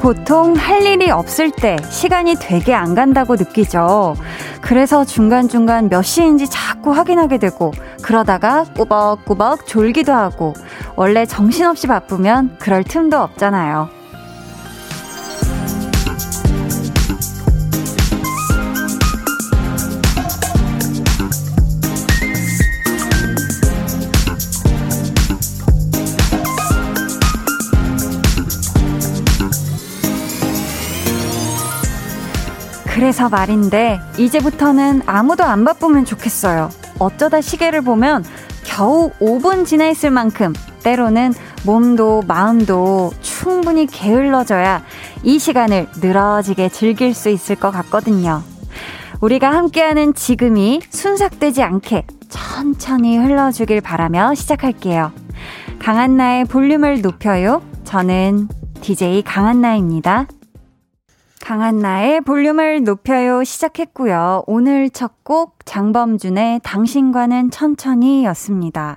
보통 할 일이 없을 때 시간이 되게 안 간다고 느끼죠. 그래서 중간중간 몇 시인지 자꾸 확인하게 되고, 그러다가 꾸벅꾸벅 졸기도 하고, 원래 정신없이 바쁘면 그럴 틈도 없잖아요. 그래서 말인데, 이제부터는 아무도 안 바쁘면 좋겠어요. 어쩌다 시계를 보면 겨우 5분 지나 있을 만큼, 때로는 몸도 마음도 충분히 게을러져야 이 시간을 늘어지게 즐길 수 있을 것 같거든요. 우리가 함께하는 지금이 순삭되지 않게 천천히 흘러주길 바라며 시작할게요. 강한나의 볼륨을 높여요. 저는 DJ 강한나입니다. 강한나의 볼륨을 높여요 시작했고요. 오늘 첫 곡 장범준의 당신과는 천천히 였습니다.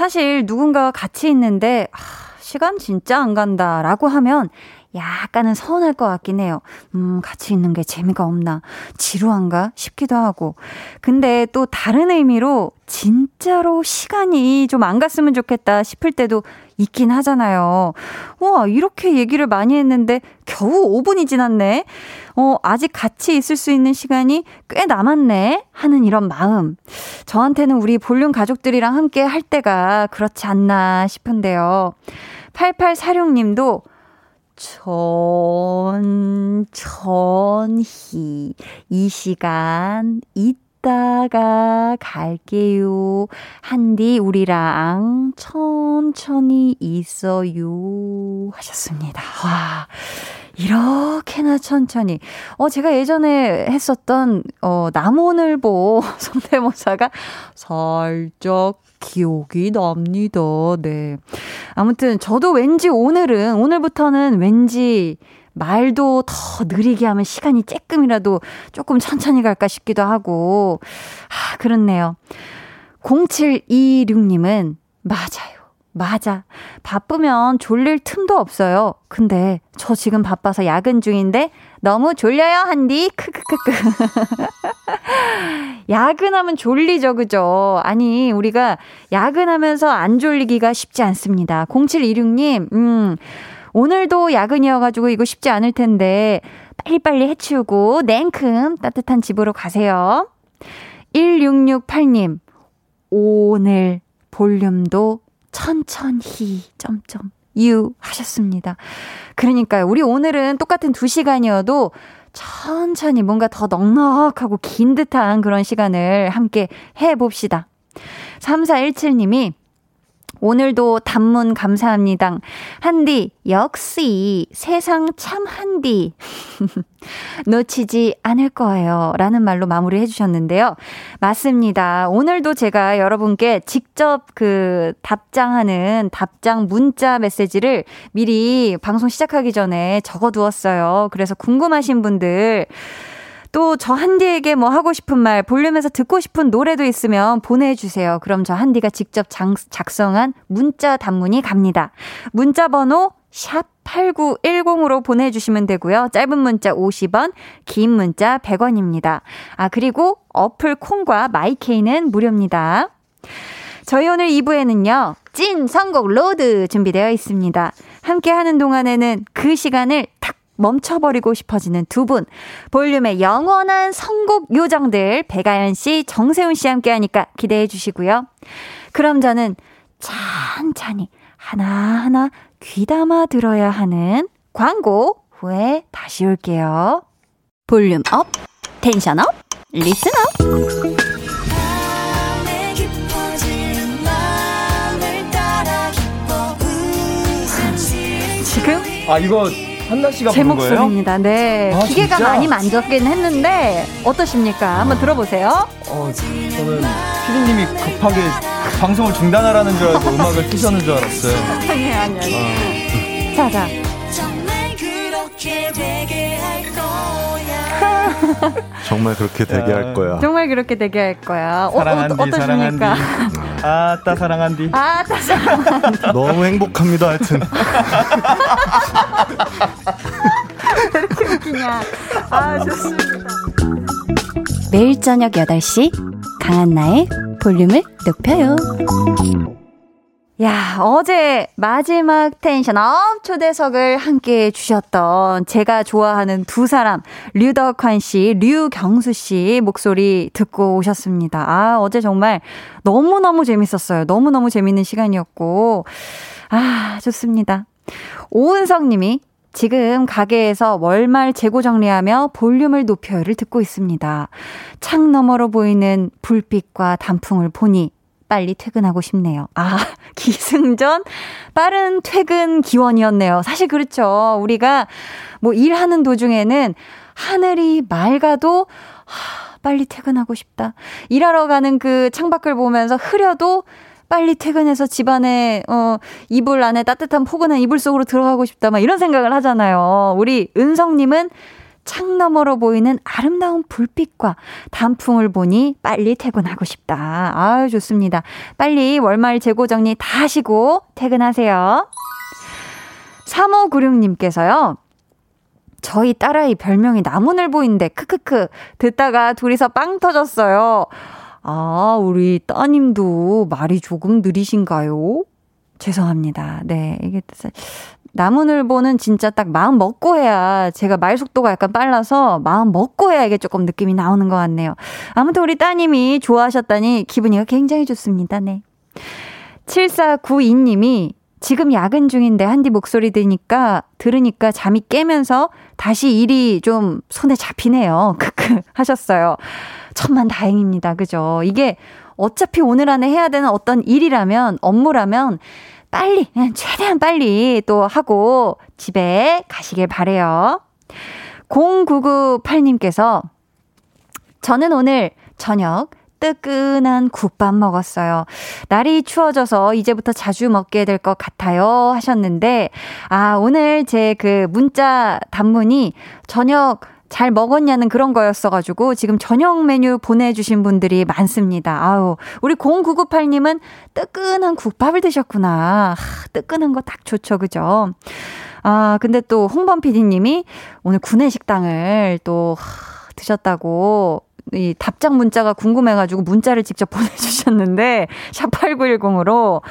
사실 누군가와 같이 있는데 아, 시간 진짜 안 간다 라고 하면 약간은 서운할 것 같긴 해요. 음, 같이 있는 게 재미가 없나, 지루한가 싶기도 하고. 근데 또 다른 의미로 진짜로 시간이 좀 안 갔으면 좋겠다 싶을 때도 있긴 하잖아요. 와, 이렇게 얘기를 많이 했는데 겨우 5분이 지났네? 어, 아직 같이 있을 수 있는 시간이 꽤 남았네? 하는 이런 마음. 저한테는 우리 볼륨 가족들이랑 함께 할 때가 그렇지 않나 싶은데요. 8846님도 천천히 이 시간 이따가 갈게요. 한디 우리랑 천천히 있어요 하셨습니다. 와. 이렇게나 천천히. 어, 제가 예전에 했었던, 어, 남오늘보 성대모사가 살짝 기억이 납니다. 네. 아무튼 저도 왠지 오늘은, 오늘부터는 왠지 말도 더 느리게 하면 시간이 쬐끔이라도 조금 천천히 갈까 싶기도 하고. 아, 그렇네요. 0726님은 맞아요. 맞아. 바쁘면 졸릴 틈도 없어요. 근데 저 지금 바빠서 야근 중인데 너무 졸려요, 한디. 크크크크. 야근하면 졸리죠, 그죠? 아니, 우리가 야근하면서 안 졸리기가 쉽지 않습니다. 0726님, 음, 오늘도 야근이어가지고 이거 쉽지 않을 텐데 빨리빨리 해치우고 냉큼 따뜻한 집으로 가세요. 1668님, 오늘 볼륨도 천천히 점점 유 하셨습니다. 그러니까요. 우리 오늘은 똑같은 2시간이어도 천천히 뭔가 더 넉넉하고 긴 듯한 그런 시간을 함께 해 봅시다. 3417님이 오늘도 단문 감사합니다. 한디, 역시 세상 참 한디. 놓치지 않을 거예요. 라는 말로 마무리 해주셨는데요. 맞습니다. 오늘도 제가 여러분께 직접 그 답장하는 답장 문자 메시지를 미리 방송 시작하기 전에 적어 두었어요. 그래서 궁금하신 분들, 또 저 한디에게 뭐 하고 싶은 말, 볼륨에서 듣고 싶은 노래도 있으면 보내주세요. 그럼 저 한디가 직접 장, 작성한 문자 단문이 갑니다. 문자 번호 샵 8910으로 보내주시면 되고요. 짧은 문자 50원, 긴 문자 100원입니다. 아, 그리고 어플 콩과 my K는 무료입니다. 저희 오늘 2부에는요, 찐 선곡 로드 준비되어 있습니다. 함께 하는 동안에는 그 시간을 탁 멈춰버리고 싶어지는 두 분. 볼륨의 영원한 선곡 요정들, 배가연 씨, 정세훈 씨 함께 하니까 기대해 주시고요. 그럼 저는 찬찬히 하나하나 귀담아 들어야 하는 광고 후에 다시 올게요. 볼륨 up, tension up, listen up. 지금 아 이거 한나 씨가 제? 목소리입니다. 네. 아, 기계가 진짜? 많이 만졌긴 했는데 어떠십니까? 한번 들어보세요. 어, 저는 피디님이 급하게 방송을 중단하라는 줄 알고 음악을 트셨는 줄 알았어요. 아니, 아니, 아니. 어. 자, 자. 정말 그렇게 되게 할 거야. 정말 그렇게 되게 할 거야. 사랑한디, 어, 어, 어떠십니까? 아따 사랑한디. 아따 사랑한디. 너무 행복합니다. 하여튼. 왜 이렇게 웃기냐. 아, 좋습니다. 매일 저녁 8시 강한나의 볼륨을 높여요. 야, 어제 마지막 텐션업 초대석을 함께 해주셨던 제가 좋아하는 두 사람, 류덕환 씨, 류경수 씨 목소리 듣고 오셨습니다. 아, 어제 정말 너무너무 재밌었어요. 너무너무 재밌는 시간이었고. 아, 좋습니다. 오은석 님이 지금 가게에서 월말 재고 정리하며 볼륨을 높여요를 듣고 있습니다. 창 너머로 보이는 불빛과 단풍을 보니 빨리 퇴근하고 싶네요. 아, 기승전 빠른 퇴근 기원이었네요. 사실 그렇죠. 우리가 뭐 일하는 도중에는 하늘이 맑아도 하, 빨리 퇴근하고 싶다. 일하러 가는 그 창밖을 보면서 흐려도 빨리 퇴근해서 집안에 어 이불 안에 따뜻한 포근한 이불 속으로 들어가고 싶다. 막 이런 생각을 하잖아요. 우리 은성 님은 창 너머로 보이는 아름다운 불빛과 단풍을 보니 빨리 퇴근하고 싶다. 아유, 좋습니다. 빨리 월말 재고 정리 다 하시고 퇴근하세요. 3596님께서요. 저희 딸아이 별명이 나무늘보인데, 크크크. 듣다가 둘이서 빵 터졌어요. 아, 우리 따님도 말이 조금 느리신가요? 죄송합니다. 네. 이게 나무늘보는 진짜 딱 마음 먹고 해야 제가 말 속도가 약간 빨라서 마음 먹고 해야 이게 조금 느낌이 나오는 것 같네요. 아무튼 우리 따님이 좋아하셨다니 기분이 굉장히 좋습니다. 네. 7492님이 지금 야근 중인데 한디 목소리 들으니까 들으니까 잠이 깨면서 다시 일이 좀 손에 잡히네요. 크크 하셨어요. 천만 다행입니다. 그죠? 이게 어차피 오늘 안에 해야 되는 어떤 일이라면 업무라면 빨리, 그냥 최대한 빨리 또 하고 집에 가시길 바래요. 0998님께서 저는 오늘 저녁 뜨끈한 국밥 먹었어요. 날이 추워져서 이제부터 자주 먹게 될 것 같아요. 하셨는데, 아, 오늘 제 그 문자 단문이 저녁 잘 먹었냐는 그런 거였어가지고 지금 저녁 메뉴 보내주신 분들이 많습니다. 아우, 우리 0998님은 뜨끈한 국밥을 드셨구나. 하, 뜨끈한 거 딱 좋죠, 그죠? 아, 근데 또 홍범 PD님이 오늘 구내식당을 또 하, 드셨다고 이 답장 문자가 궁금해가지고 문자를 직접 보내주셨는데, 샵8910으로.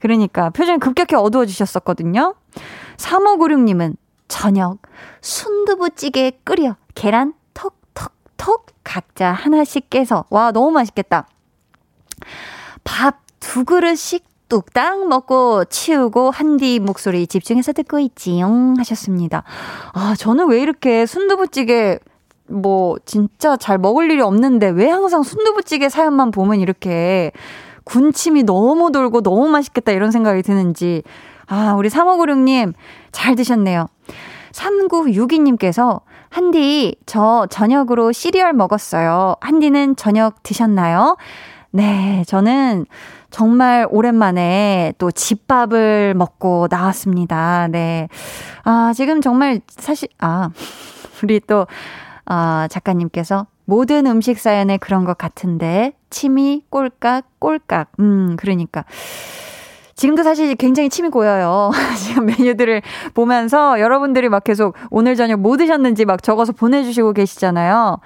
그러니까 표정이 급격히 어두워지셨었거든요. 3596님은 저녁 순두부찌개 끓여 계란 톡톡톡 각자 하나씩 깨서 와 너무 맛있겠다. 밥 두 그릇씩 뚝딱 먹고 치우고 한디 목소리 집중해서 듣고 있지용 하셨습니다. 아 저는 왜 이렇게 순두부찌개 뭐 진짜 잘 먹을 일이 없는데 왜 항상 순두부찌개 사연만 보면 이렇게 군침이 너무 돌고 너무 맛있겠다 이런 생각이 드는지 아 우리 3596님 잘 드셨네요. 3962님께서 한디, 저 저녁으로 시리얼 먹었어요. 한디는 저녁 드셨나요? 네, 저는 정말 오랜만에 또 집밥을 먹고 나왔습니다. 네. 아, 지금 정말 사실, 아, 우리 또, 아, 작가님께서 모든 음식 사연에 그런 것 같은데, 침이 꼴깍, 꼴깍. 음, 그러니까. 지금도 사실 굉장히 침이 고여요. 지금 메뉴들을 보면서 여러분들이 막 계속 오늘 저녁 뭐 드셨는지 막 적어서 보내주시고 계시잖아요.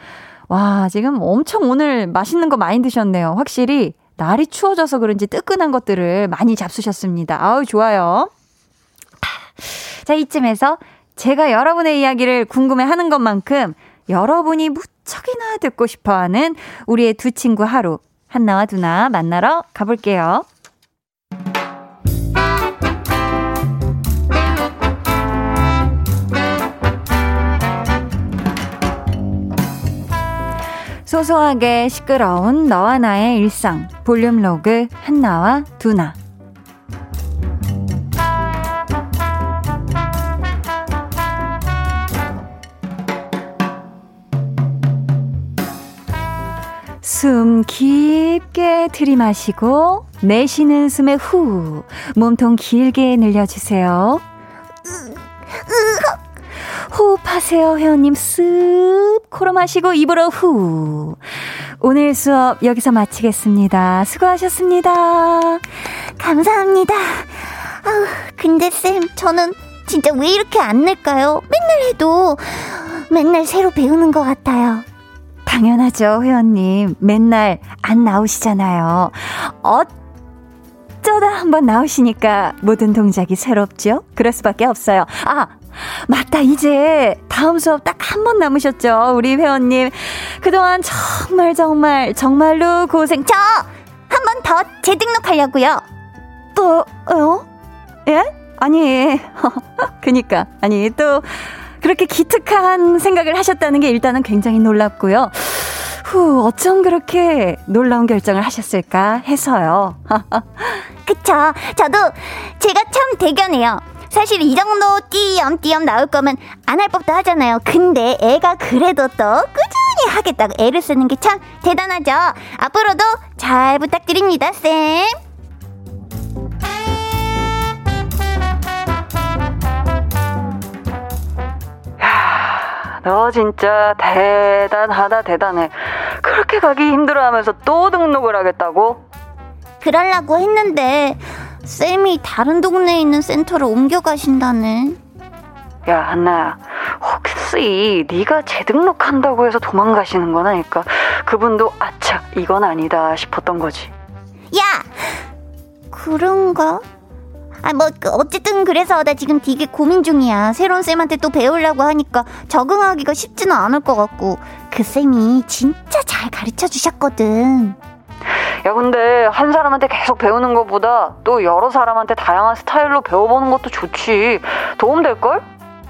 와, 지금 엄청 오늘 맛있는 거 많이 드셨네요. 확실히 날이 추워져서 그런지 뜨끈한 것들을 많이 잡수셨습니다. 아우, 좋아요. 자, 이쯤에서 제가 여러분의 이야기를 궁금해 하는 것만큼 여러분이 무척이나 듣고 싶어 하는 우리의 두 친구 하루, 한나와 두나 만나러 가볼게요. 소소하게 시끄러운 너와 나의 일상. 볼륨 로그 한나와 두나. 숨 깊게 들이마시고 내쉬는 숨에 후. 몸통 길게 늘려주세요. 호흡하세요, 회원님. 쓱 코로 마시고 입으로 후. 오늘 수업 여기서 마치겠습니다. 수고하셨습니다. 감사합니다. 아 근데 쌤, 저는 진짜 왜 이렇게 안 낼까요? 맨날 해도 맨날 새로 배우는 것 같아요. 당연하죠, 회원님. 맨날 안 나오시잖아요. 어쩌다 한번 나오시니까 모든 동작이 새롭죠? 그럴 수밖에 없어요. 아, 맞다. 이제 다음 수업 딱 한 번 남으셨죠? 우리 회원님. 그동안 정말, 정말, 정말로 고생. 저 한 번 더 재등록하려고요. 또, 어? 예? 아니, 그니까. 아니, 또, 그렇게 기특한 생각을 하셨다는 게 일단은 굉장히 놀랍고요. 후, 어쩜 그렇게 놀라운 결정을 하셨을까 해서요. 그쵸. 저도 제가 참 대견해요. 사실 이 정도 띄엄띄엄 나올 거면 안 할 법도 하잖아요. 근데 애가 그래도 또 꾸준히 하겠다고 애를 쓰는 게 참 대단하죠. 앞으로도 잘 부탁드립니다, 쌤. 너 진짜 대단하다, 대단해. 그렇게 가기 힘들어 하면서 또 등록을 하겠다고? 그러려고 했는데 쌤이 다른 동네에 있는 센터로 옮겨가신다네. 야, 한나야. 혹시 네가 재등록한다고 해서 도망가시는 건 아닐까? 그분도 아차, 이건 아니다 싶었던 거지. 야! 그런가? 아, 뭐, 그 어쨌든 그래서 나 지금 되게 고민 중이야. 새로운 쌤한테 또 배우려고 하니까 적응하기가 쉽지는 않을 것 같고. 그 쌤이 진짜 잘 가르쳐 주셨거든. 야, 근데 한 사람한테 계속 배우는 것보다 또 여러 사람한테 다양한 스타일로 배워보는 것도 좋지. 도움될걸?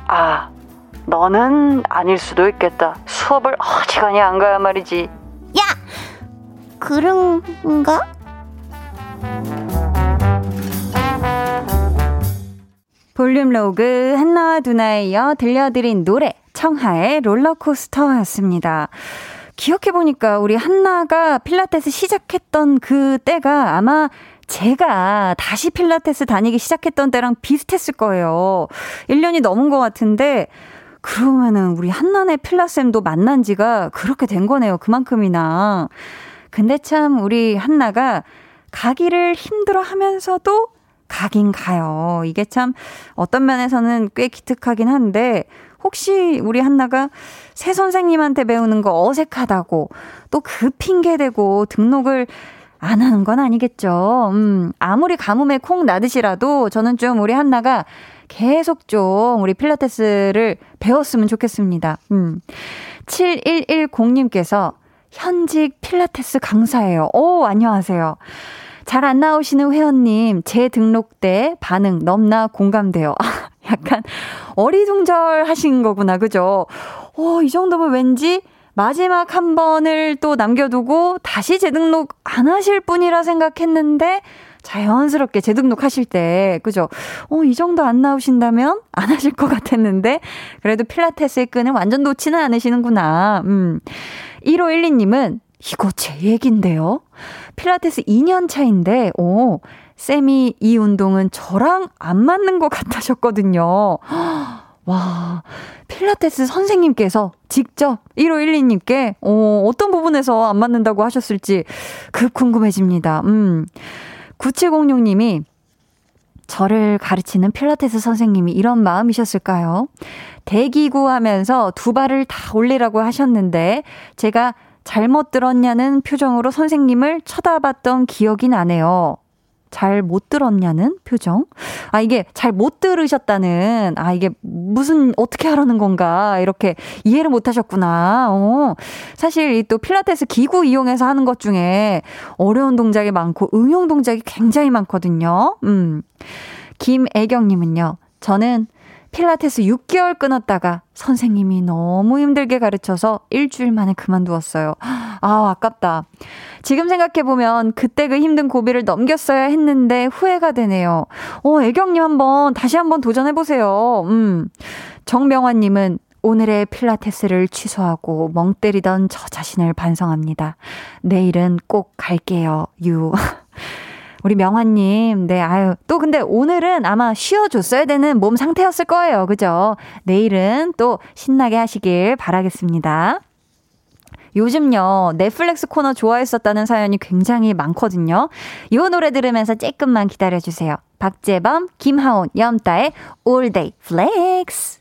아, 너는 아닐 수도 있겠다. 수업을 어지간히 안 가야 말이지. 야! 그런가? 볼륨 로그 한나와 두나에 이어 들려드린 노래 청하의 롤러코스터였습니다. 기억해보니까 우리 한나가 필라테스 시작했던 그 때가 아마 제가 다시 필라테스 다니기 시작했던 때랑 비슷했을 거예요. 1년이 넘은 것 같은데, 그러면은 우리 한나네 필라쌤도 만난 지가 그렇게 된 거네요. 그만큼이나. 근데 참 우리 한나가 가기를 힘들어 하면서도 가긴 가요. 이게 참 어떤 면에서는 꽤 기특하긴 한데, 혹시 우리 한나가 새 선생님한테 배우는 거 어색하다고 또 그 핑계 대고 등록을 안 하는 건 아니겠죠. 음, 아무리 가뭄에 콩 나듯이라도 저는 좀 우리 한나가 계속 좀 우리 필라테스를 배웠으면 좋겠습니다. 음. 7110님께서 현직 필라테스 강사예요. 오, 안녕하세요. 잘 안 나오시는 회원님, 제 등록 때 반응 넘나 공감돼요. 약간 어리둥절하신 거구나, 그죠? 어, 이 정도면 왠지 마지막 한 번을 또 남겨두고 다시 재등록 안 하실 분이라 생각했는데 자연스럽게 재등록하실 때, 그죠? 어, 이 정도 안 나오신다면 안 하실 것 같았는데, 그래도 필라테스의 끈을 완전 놓지는 않으시는구나. 음. 1512님은, 이거 제 얘긴데요? 필라테스 2년 차인데, 오, 쌤이 이 운동은 저랑 안 맞는 것 같으셨거든요. 와, 필라테스 선생님께서 직접 1512님께, 어, 어떤 부분에서 안 맞는다고 하셨을지 급 궁금해집니다. 음. 9706님이 저를 가르치는 필라테스 선생님이 이런 마음이셨을까요? 대기구 하면서 두 발을 다 올리라고 하셨는데 제가 잘못 들었냐는 표정으로 선생님을 쳐다봤던 기억이 나네요. 잘 못 들었냐는 표정? 아, 이게 잘 못 들으셨다는, 아, 이게 무슨, 어떻게 하라는 건가, 이렇게 이해를 못 하셨구나. 어. 사실 이 또 필라테스 기구 이용해서 하는 것 중에 어려운 동작이 많고 응용 동작이 굉장히 많거든요. 음. 김애경님은요, 저는 필라테스 6개월 끊었다가 선생님이 너무 힘들게 가르쳐서 일주일 만에 그만두었어요. 아, 아깝다. 지금 생각해보면 그때 그 힘든 고비를 넘겼어야 했는데 후회가 되네요. 어, 애경님 한번, 다시 한번 도전해보세요. 음. 정명환님은 오늘의 필라테스를 취소하고 멍 때리던 저 자신을 반성합니다. 내일은 꼭 갈게요. 유. 우리 명환님, 네, 아유. 또 근데 오늘은 아마 쉬어줬어야 되는 몸 상태였을 거예요. 그죠? 내일은 또 신나게 하시길 바라겠습니다. 요즘요, 넷플릭스 코너 좋아했었다는 사연이 굉장히 많거든요. 이 노래 들으면서 조금만 기다려주세요. 박재범, 김하온, 염따의 All Day Flex.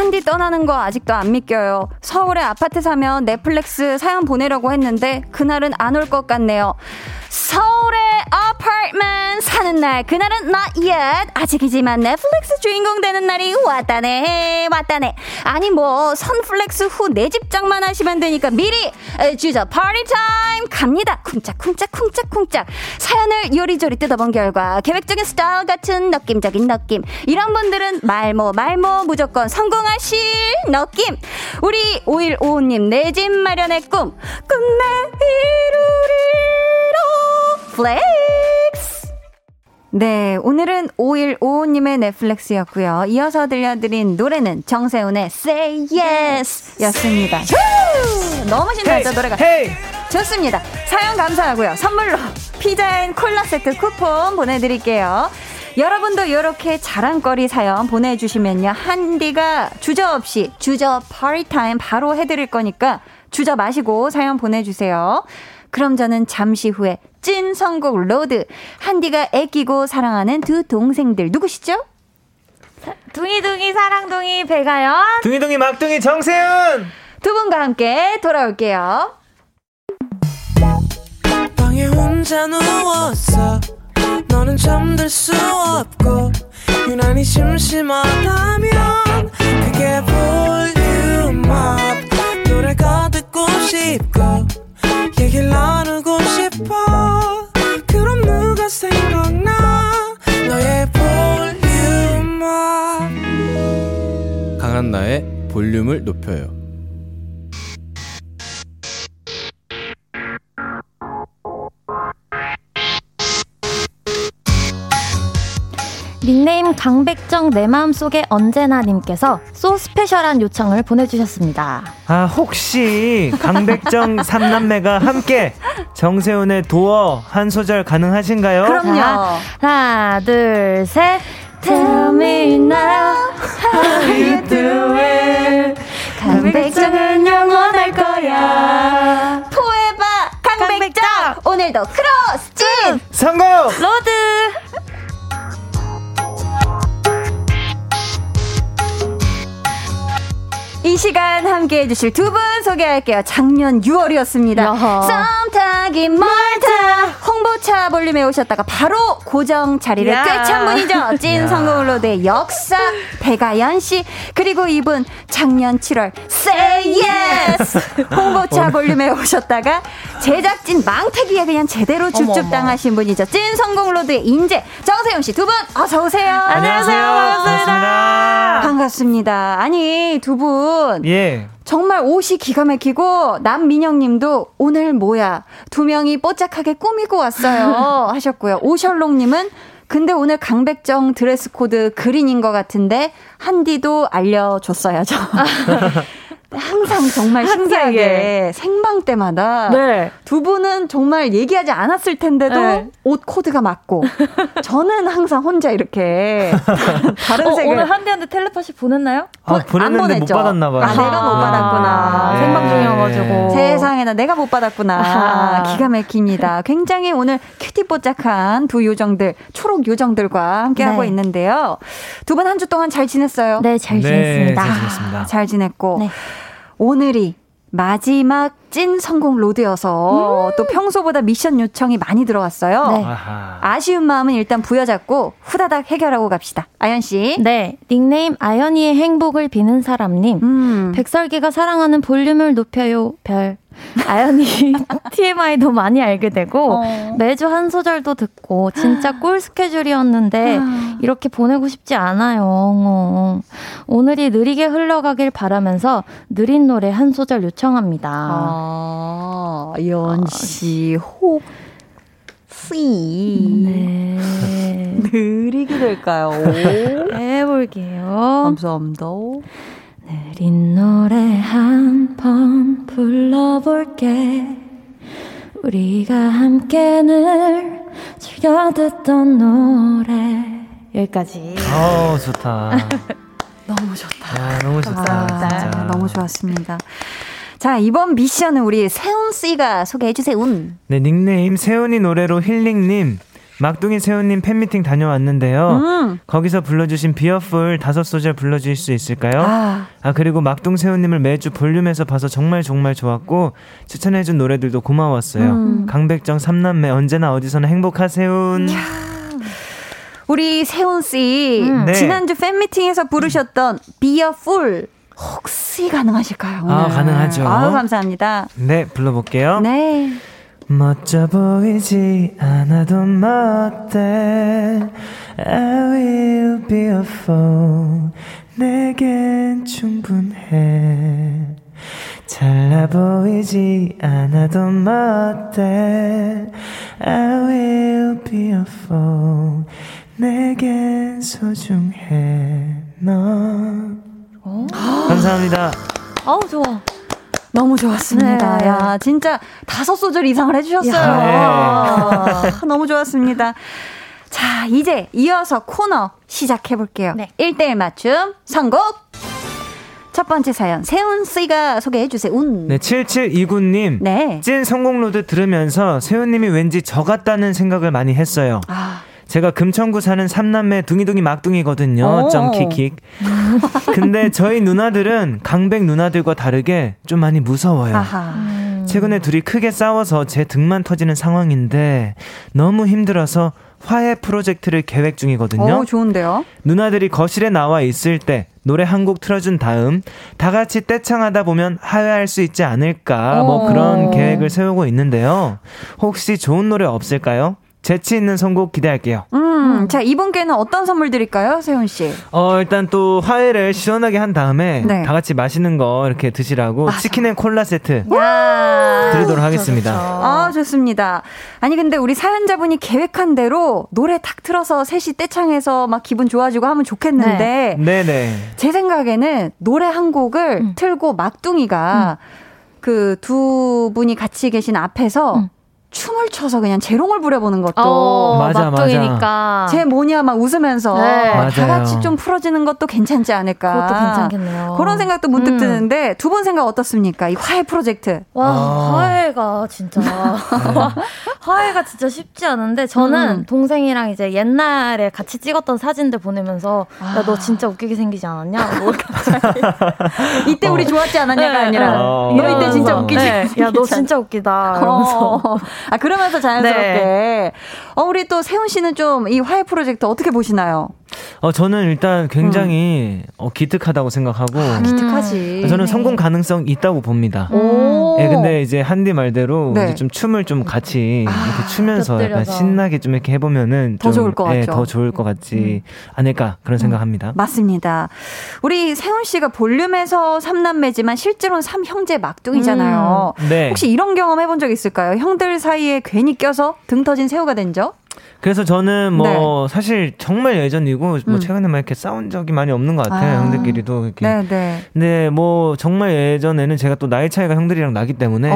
한디 떠나는 거 아직도 안 믿겨요. 서울에 아파트 사면 내 flex 사연 보내려고 했는데 그날은 안 올 것 같네요. 서울 사는 날 그날은 not yet. 아직이지만 내 flex 주인공 되는 날이 왔다네. 왔다네. 아니 뭐 선flex 후 내 집 장만 하시면 되니까 미리 주접 파티 타임 갑니다. 쿵짝쿵짝 쿵짝쿵짝. 사연을 요리조리 뜯어본 결과 계획적인 스타일 같은 느낌적인 느낌. 이런 분들은 말모 말모 무조건 성공하실 느낌. 우리 5155님 내 집 마련의 꿈. 꿈내 이루리로 flex 네, 오늘은 5155님의 내 flex였고요. 이어서 들려드린 노래는 정세운의 Say Yes 였습니다. 너무 신나죠, 노래가. 좋습니다. 사연 감사하고요. 선물로 피자 and 콜라 세트 쿠폰 보내드릴게요. 여러분도 이렇게 자랑거리 사연 보내주시면요. 한디가 주저 없이 주접 파티 타임 바로 해드릴 거니까 주저 마시고 사연 보내주세요. 그럼 저는 잠시 후에 찐 선곡 road 한디가 애끼고 사랑하는 두 동생들 누구시죠? 둥이둥이 사랑둥이 백아연 둥이둥이 막둥이 정세운 두 분과 함께 돌아올게요. 방에 혼자 누웠어 너는 잠들 수 없고 유난히 심심하다면 그게 볼륨업 노래가 듣고 싶고 얘기를 나누고 싶어. 그럼 누가 생각나? 너의 볼륨업 강한나의 볼륨을 높여요. 닉네임 강백정 내 마음속에 언제나 님께서 소 스페셜한 요청을 보내주셨습니다. 아 혹시 강백정 삼남매가 함께 정세훈의 도어 한 소절 가능하신가요? 그럼요. 자, 하나 둘 셋. Tell me now how you do it. 강백정은 영원할 거야. 포에바 강백정 오늘도 크로스 찐 선곡! road. 이 시간 함께 해주실 두 분 소개할게요. 작년 6월이었습니다. 야하. 썸 타긴 뭘 타 홍보차 볼륨에 오셨다가 바로 고정 자리를 야. 꿰찬 분이죠. 찐 선곡 road의 역사 백아연 씨 그리고 이분 작년 7월 Say Yes 홍보차 볼륨에 오셨다가 제작진 망태기에 그냥 제대로 줍줍 당하신 분이죠. 찐 선곡 road의 인재 정세운 씨 두 분 어서 오세요. 안녕하세요. 반갑습니다. 반갑습니다. 아니 두분 예. 정말 옷이 기가 막히고 남민영 님도 오늘 뭐야 두 명이 뽀짝하게 꾸미고 왔어요 하셨고요. 오셜록 님은 근데 오늘 강백정 드레스 코드 그린인 것 같은데 한디도 알려줬어야죠. 항상 정말 신기하게 생방 때마다 네. 두 분은 정말 얘기하지 않았을 텐데도 네. 옷 코드가 맞고 저는 항상 혼자 이렇게 다른 어, 색을 오늘 한디한테 텔레파시 보냈나요? 아, 안 보냈는데 못 보냈죠? 받았나 봐요. 아, 내가 못 받았구나. 네. 생방 중이어가지고. 세상에나 내가 못 받았구나. 기가 막힙니다. 굉장히 오늘 큐티뽀짝한 두 요정들, 초록 요정들과 함께하고 네. 있는데요. 두 분 한 주 동안 잘 지냈어요? 네, 잘 네, 지냈습니다. 잘 지냈습니다. 잘 지냈고. 네. 오늘이 마지막 찐 성공 로드여서 또 평소보다 미션 요청이 많이 들어왔어요. 네. 아쉬운 마음은 일단 부여잡고 후다닥 해결하고 갑시다. 아연 씨. 네, 닉네임 아연이의 행복을 비는 사람님. 음. 백설기가 사랑하는 볼륨을 높여요, 별. 아연이 TMI도 많이 알게 되고 어. 매주 한 소절도 듣고 진짜 꿀 스케줄이었는데 아. 이렇게 보내고 싶지 않아요. 어. 오늘이 느리게 흘러가길 바라면서 느린 노래 한 소절 요청합니다. 아, 연 씨. 네. 느리게 될까요? 해볼게요. 감사합니다. 느린 노래 한 번 불러볼게 우리가 함께 늘 즐겨 듣던 노래 여기까지 어, 좋다. 너무 좋다. 아, 너무 좋다. 아, 진짜. 너무 좋았습니다. 자, 이번 미션은 우리 세훈 씨가 소개해 주세요. 네, 닉네임 세훈이 노래로 힐링님. 막둥이 세훈님 팬미팅 다녀왔는데요. 음. 거기서 불러주신 비어풀 다섯 소절 불러주실 수 있을까요? 아, 아 그리고 막둥 세훈님을 매주 볼륨에서 봐서 정말 정말 좋았고 추천해준 노래들도 고마웠어요. 음. 강백정 삼남매 언제나 어디서나 행복하세훈. 우리 세훈 씨 음. 네. 지난주 팬미팅에서 부르셨던 Fool 혹시 가능하실까요? 오늘? 아, 가능하죠. 아유, 감사합니다. 네 불러볼게요. 네. 멋져 보이지 않아도 멋대 I will be a fool 내겐 충분해 잘나 보이지 않아도 멋대 I will be a fool 내겐 소중해 넌 감사합니다 어우 좋아 너무 좋았습니다. 네. 야, 진짜 다섯 소절 이상을 해주셨어요. 야. 아, 너무 좋았습니다. 자, 이제 이어서 코너 시작해볼게요. 네. 1대1 맞춤 선곡! 첫 번째 사연, 세훈 씨가 소개해주세요. 운. 네 7729님 네. 찐 성공로드 들으면서 세훈님이 왠지 저 같다는 생각을 많이 했어요. 아, 제가 금천구 사는 삼남매 둥이둥이 막둥이거든요. 오. 점 킥킥. 근데 저희 누나들은 강백 누나들과 다르게 좀 많이 무서워요. 아하. 최근에 둘이 크게 싸워서 제 등만 터지는 상황인데 너무 힘들어서 화해 프로젝트를 계획 중이거든요. 오, 좋은데요? 누나들이 거실에 나와 있을 때 노래 한 곡 틀어준 다음 다 같이 떼창하다 보면 화해할 수 있지 않을까 뭐 오. 그런 계획을 세우고 있는데요. 혹시 좋은 노래 없을까요? 재치 있는 선곡 기대할게요. 음, 자, 이분께는 어떤 선물 드릴까요, 세운 씨? 어, 일단 또 화해를 시원하게 한 다음에 네. 다 같이 맛있는 거 이렇게 드시라고 치킨 and 콜라 세트 야 드리도록 하겠습니다. 아, 좋습니다. 아니, 근데 우리 사연자분이 계획한 대로 노래 탁 틀어서 셋이 떼창해서 막 기분 좋아지고 하면 좋겠는데, 네 네. 제 생각에는 노래 한 곡을 음. 틀고 막둥이가 그두 분이 같이 계신 앞에서 음. 춤을 춰서 그냥 재롱을 부려보는 것도 어, 맞아, 막둥이니까 제 뭐냐 막 웃으면서 네. 다 맞아요. 같이 좀 풀어지는 것도 괜찮지 않을까. 그것도 괜찮겠네요. 그런 생각도 문득 음. 드는데 두 분 생각 어떻습니까? 이 화해 프로젝트. 와 아. 화해가 진짜 화해가 진짜 쉽지 않은데 저는 음. 동생이랑 이제 옛날에 같이 찍었던 사진들 보내면서 야너 진짜 웃기게 생기지 않았냐? 뭐 갑자기 이때 우리 좋았지 않았냐가 네, 아니라 어. 너 이때 진짜. 웃기지. 네. 야너 진짜 웃기다. 이러면서 어. 아 그러면서 자연스럽게. 어 우리 또 세훈 씨는 좀 이 화해 프로젝트 어떻게 보시나요? 어, 저는 일단 굉장히 어, 기특하다고 생각하고 아, 기특하지. 저는 성공 가능성 있다고 봅니다. 오. 예, 근데 이제 한디 말대로 네. 이제 좀 춤을 좀 같이 이렇게 추면서 약간 곁들여서. 신나게 좀 이렇게 해보면은 더 좀, 좋을 것 예, 같죠. 더 좋을 것 같지 않을까 그런 생각합니다. 맞습니다. 우리 세훈 씨가 볼륨에서 삼남매지만 실제로는 삼형제 막둥이잖아요. 네. 혹시 이런 경험 해본 적 있을까요? 형들 사 이에 괜히 껴서 등 터진 새우가 된 적? 그래서 저는 뭐 사실 정말 예전이고 뭐 네. 음. 최근에 막 이렇게 싸운 적이 많이 없는 것 같아요. 아. 형들끼리도 이렇게. 네, 네. 근데 뭐 정말 예전에는 제가 또 나이 차이가 형들이랑 나기 때문에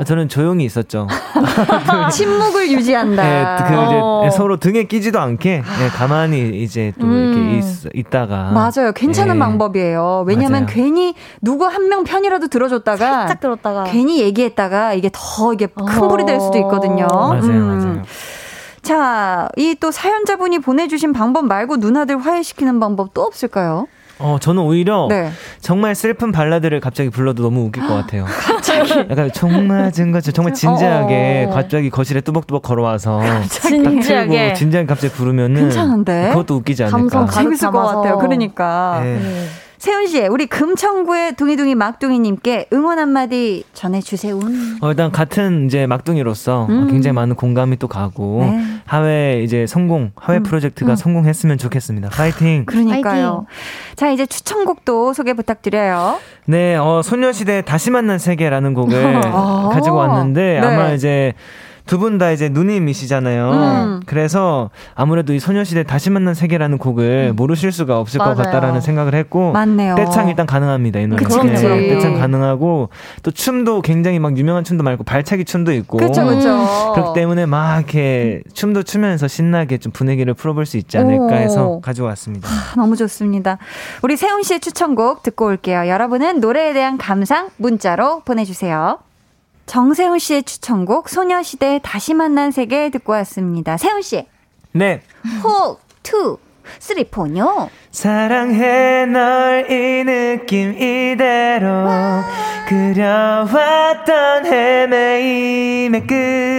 어. 저는 조용히 있었죠. 침묵을 유지한다. 네, 그 어. 이제 서로 등에 끼지도 않게 네, 가만히 이제 또 음. 이렇게 있, 있다가 맞아요. 괜찮은 네. 방법이에요. 왜냐면 맞아요. 괜히 누구 한 명 편이라도 들어줬다가 살짝 들었다가 괜히 얘기했다가 이게 더 이게 큰 어. 불이 될 수도 있거든요. 맞아요, 음. 맞아요. 자, 이 또 사연자분이 보내주신 방법 말고 누나들 화해시키는 방법 또 없을까요? 어, 저는 오히려 네. 정말 슬픈 발라드를 갑자기 불러도 너무 웃길 것 같아요. 약간 총 맞은 거죠. 정말 진지하게 어. 갑자기 거실에 뚜벅뚜벅 걸어와서 딱 진지하게. 진지하게 갑자기 부르면은 괜찮은데? 그것도 웃기지 않을까. 감성 가득 재밌을 것 담아서. 같아요. 그러니까. 네. 네. 세훈 씨, 우리 금천구의 둥이둥이 막둥이님께 응원 한마디 전해주세요. 어, 일단 같은 이제 막둥이로서 음. 굉장히 많은 공감이 또 가고 네. 하회 이제 성공, 하회 음. 프로젝트가 음. 성공했으면 좋겠습니다. 파이팅. 그러니까요. 자, 이제 추천곡도 소개 부탁드려요. 네, 어, 소녀시대 다시 만난 세계라는 곡을 아. 가지고 왔는데 네. 아마 이제 두 분 다 이제 누님이시잖아요. 음. 그래서 아무래도 이 소녀시대 다시 만난 세계라는 곡을 모르실 수가 없을 것 맞아요. 같다라는 생각을 했고 맞네요. 떼창 일단 가능합니다 이 노래. 그치, 그치. 떼창 가능하고 또 춤도 굉장히 막 유명한 춤도 말고 발차기 춤도 있고. 그쵸, 그쵸. 그렇기 때문에 막 이렇게 춤도 추면서 신나게 좀 분위기를 풀어볼 수 있지 않을까 해서 오. 가지고 왔습니다. 너무 좋습니다. 우리 세운 씨의 추천곡 듣고 올게요. 여러분은 노래에 대한 감상 문자로 보내주세요. 정세운 씨의 추천곡 소녀시대 다시 만난 세계 듣고 왔습니다. 세운 씨, 네. 호, two, three, four. 사랑해 널 이 느낌 이대로 그려왔던 헤매임의 끝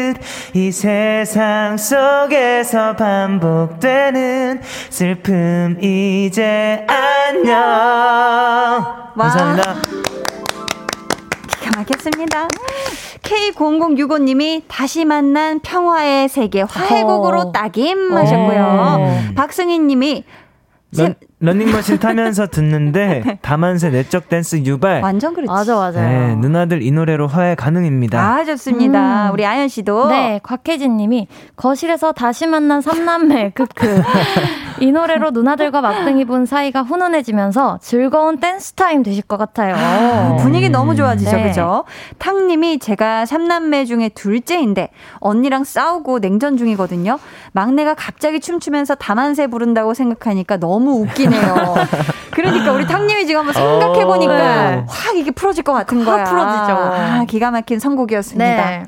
이 세상 속에서 반복되는 슬픔 이제 안녕 감사합니다 막혔습니다. K0065님이 다시 만난 평화의 세계 화해곡으로 딱임 하셨고요. 음. 박승희 님이 런, 런닝머신 타면서 듣는데 다만세 내적 댄스 유발 완전 그렇지. 맞아 맞아요. 네, 누나들 이 노래로 화해 가능입니다 아, 좋습니다. 음. 우리 아연 씨도. 네, 곽혜진님이 거실에서 다시 만난 삼남매 크크 이 노래로 누나들과 막둥이 분 사이가 훈훈해지면서 즐거운 댄스 타임 되실 것 같아요. 아, 분위기 너무 좋아지죠, 네. 그죠? 탕님이 제가 삼남매 중에 둘째인데 언니랑 싸우고 냉전 중이거든요. 막내가 갑자기 춤추면서 다만세 부른다고 생각하니까 너무 웃기 네요. 그러니까 우리 탕님이 지금 한번 생각해 보니까 네. 확 이게 풀어질 것 같은 거야. 확 풀어지죠. 아, 기가 막힌 선곡이었습니다. 네.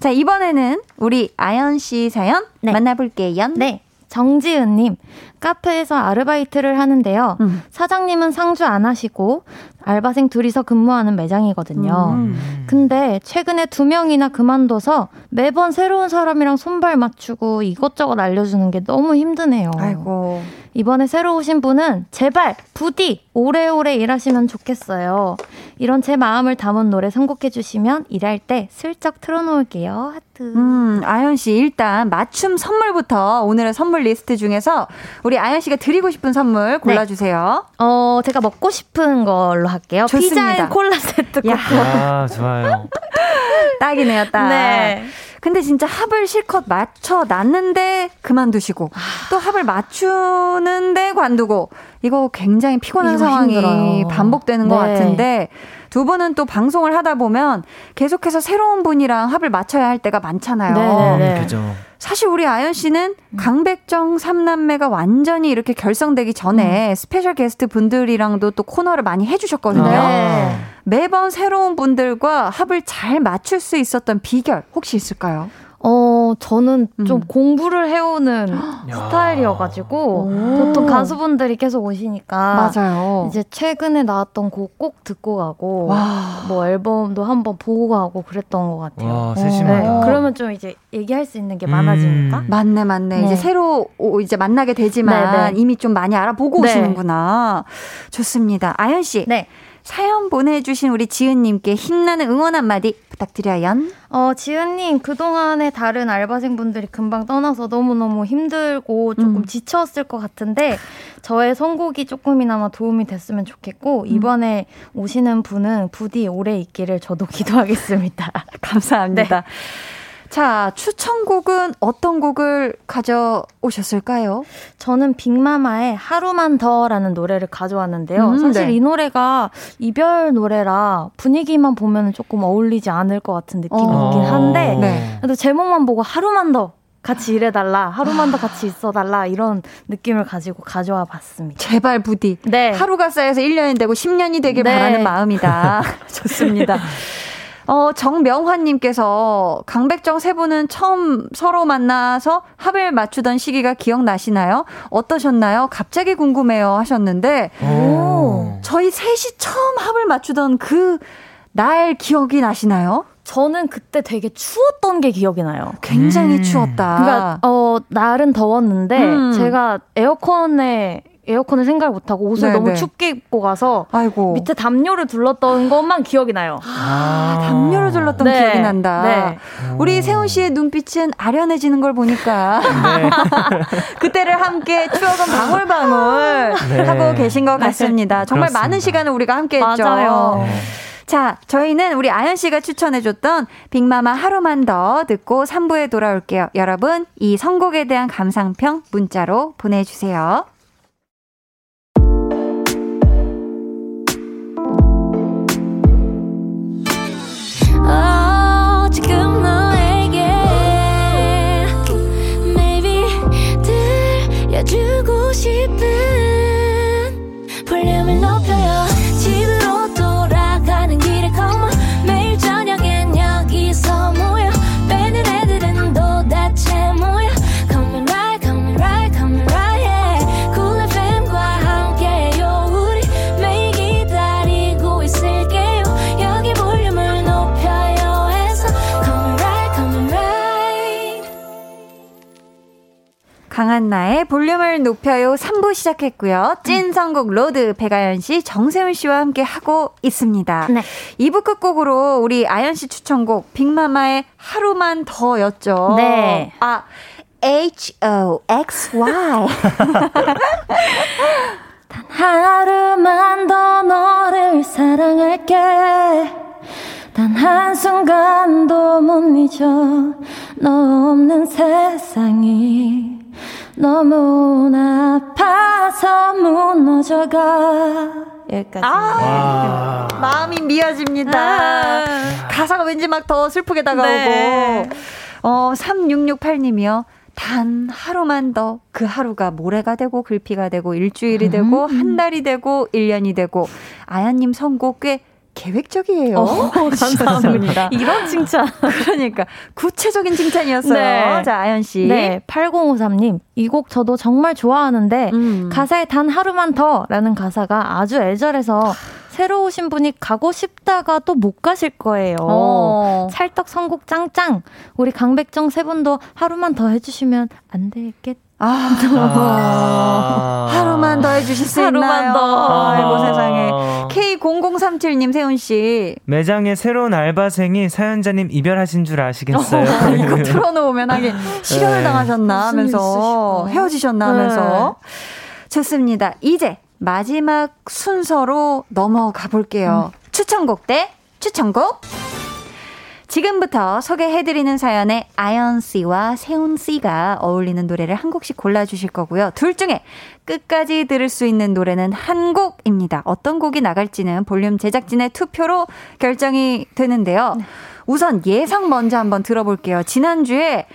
자 이번에는 우리 아연 씨 사연 네. 만나볼게요. 네. 정지은님, 카페에서 아르바이트를 하는데요. 음. 사장님은 상주 안 하시고 알바생 둘이서 근무하는 매장이거든요. 음. 근데 최근에 두 명이나 그만둬서 매번 새로운 사람이랑 손발 맞추고 이것저것 알려주는 게 너무 힘드네요. 아이고. 이번에 새로 오신 분은 제발 부디 오래오래 일하시면 좋겠어요. 이런 제 마음을 담은 노래 선곡해 주시면 일할 때 슬쩍 틀어놓을게요. 하트. 음, 아연 씨 일단 맞춤 선물부터 오늘의 선물 리스트 중에서 우리 아연 씨가 드리고 싶은 선물 골라주세요. 어, 제가 먹고 싶은 걸로 할게요. 좋습니다. 피자 and 콜라 세트 야. 쿠폰. 아 좋아요 딱이네요, 딱. 네. 근데 진짜 합을 실컷 맞춰 놨는데 그만두시고 또 합을 맞추는데 관두고 이거 굉장히 피곤한 이거 상황이 힘들어요. 반복되는 것 네. 같은데 두 분은 또 방송을 하다 보면 계속해서 새로운 분이랑 합을 맞춰야 할 때가 많잖아요. 네, 네. 음, 그죠 사실 우리 아연 씨는 음. 강백정 삼남매가 완전히 이렇게 결성되기 음. 전에 special guest 분들이랑도 또 코너를 많이 해주셨거든요. 네. 매번 새로운 분들과 합을 잘 맞출 수 있었던 비결 혹시 있을까요? 어, 저는 좀 음. 공부를 해오는 스타일이어가지고 보통 가수분들이 계속 오시니까 맞아요. 이제 최근에 나왔던 곡 꼭 듣고 가고 와. 뭐 앨범도 한번 보고 가고 그랬던 것 같아요. 와 네, 세심하다 그러면 좀 이제 얘기할 수 있는 게 많아지니까. 음. 맞네, 맞네. 네. 이제 새로 오- 이제 만나게 되지만 네, 네. 이미 좀 많이 알아보고 네. 오시는구나. 좋습니다. 아연 씨. 네. 사연 보내주신 우리 지은님께 힘나는 응원 한마디 부탁드려요. 어, 지은님, 그동안에 다른 알바생분들이 금방 떠나서 너무너무 힘들고 조금 음. 지쳤을 것 같은데, 저의 선곡이 조금이나마 도움이 됐으면 좋겠고, 이번에 오시는 분은 부디 오래 있기를 저도 기도하겠습니다. 감사합니다. 자, 추천곡은 어떤 곡을 가져오셨을까요? 저는 빅마마의 하루만 더라는 노래를 가져왔는데요. 음, 사실 네. 이 노래가 이별 노래라 분위기만 보면 조금 어울리지 않을 것 같은 느낌이 어. 있긴 한데 네. 그래도 제목만 보고 하루만 더 같이 일해달라, 하루만 더 같이 있어달라 이런 느낌을 가지고 가져와 봤습니다. 제발 부디. 네. 하루가 쌓여서 1년이 되고 10년이 되길 네. 바라는 마음이다. 좋습니다. 어, 정명환님께서 강백정 세 분은 처음 서로 만나서 합을 맞추던 시기가 기억나시나요? 어떠셨나요? 갑자기 궁금해요 하셨는데, 오. 저희 셋이 처음 합을 맞추던 그 날 기억이 나시나요? 저는 그때 되게 추웠던 게 기억이 나요. 굉장히 음. 추웠다. 그러니까 어 날은 더웠는데 음. 제가 에어컨에 에어컨을 생각을 못하고 옷을 네, 너무 네. 춥게 입고 가서 아이고. 밑에 담요를 둘렀던 것만 기억이 나요. 아, 담요를 둘렀던 네. 기억이 난다. 네. 우리 세훈 씨의 눈빛은 아련해지는 걸 보니까 네. 그때를 함께 추억은 방울방울 네. 하고 계신 것 같습니다. 정말 그렇습니다. 많은 시간을 우리가 함께 했죠. 맞아요. 네. 자, 저희는 우리 아연 씨가 추천해줬던 빅마마 하루만 더 듣고 3부에 돌아올게요. 여러분, 이 선곡에 대한 감상평 문자로 보내주세요. 강한나의 볼륨을 높여요 3부 시작했고요. 찐 선곡 road 배가연 씨, 정세훈 씨와 함께 하고 있습니다. 네. 2부 끝곡으로 우리 가연 씨 추천곡 빅마마의 하루만 더였죠. 네. 아, H-O-X-Y. 하루만 더 너를 사랑할게 단 한순간도 못 잊어 너 없는 세상이 너무나 아파서 무너져가 여기까지 아, 마음이 미어집니다. 가사가 왠지 막 더 슬프게 다가오고. 네. 어, 3668님이요. 단 하루만 더 그 하루가 모레가 되고 글피가 되고 일주일이 되고 한 달이 되고 1년이 되고 아야님 선곡 꽤 계획적이에요. 어, 감사합니다. 이런 칭찬. 그러니까 구체적인 칭찬이었어요. 네. 자, 아연 씨. 네, 8053님. 이 곡 저도 정말 좋아하는데 음. 가사에 단 하루만 더라는 가사가 아주 애절해서 새로 오신 분이 가고 싶다가 또 못 가실 거예요. 어. 찰떡 선곡 짱짱. 우리 강백정 세 분도 하루만 더 해주시면 안 되겠? 아, 아. 하루만 더 해주실 수 하루만 있나요? 더. 아이고 세상에. 아. K0037님 세훈 씨. 매장에 새로운 알바생이 사연자님 이별하신 줄 아시겠어요? 이거 틀어놓으면 하긴 실현을 네. 당하셨나 하면서? 헤어지셨나 네. 하면서 좋습니다. 이제 마지막 순서로 넘어가 볼게요. 추천곡 대 추천곡. 지금부터 소개해드리는 사연에 아연 씨와 세훈 씨가 어울리는 노래를 한 곡씩 골라주실 거고요. 둘 중에 끝까지 들을 수 있는 노래는 한 곡입니다. 어떤 곡이 나갈지는 볼륨 제작진의 투표로 결정이 되는데요. 우선 예상 먼저 한번 들어볼게요. 지난주에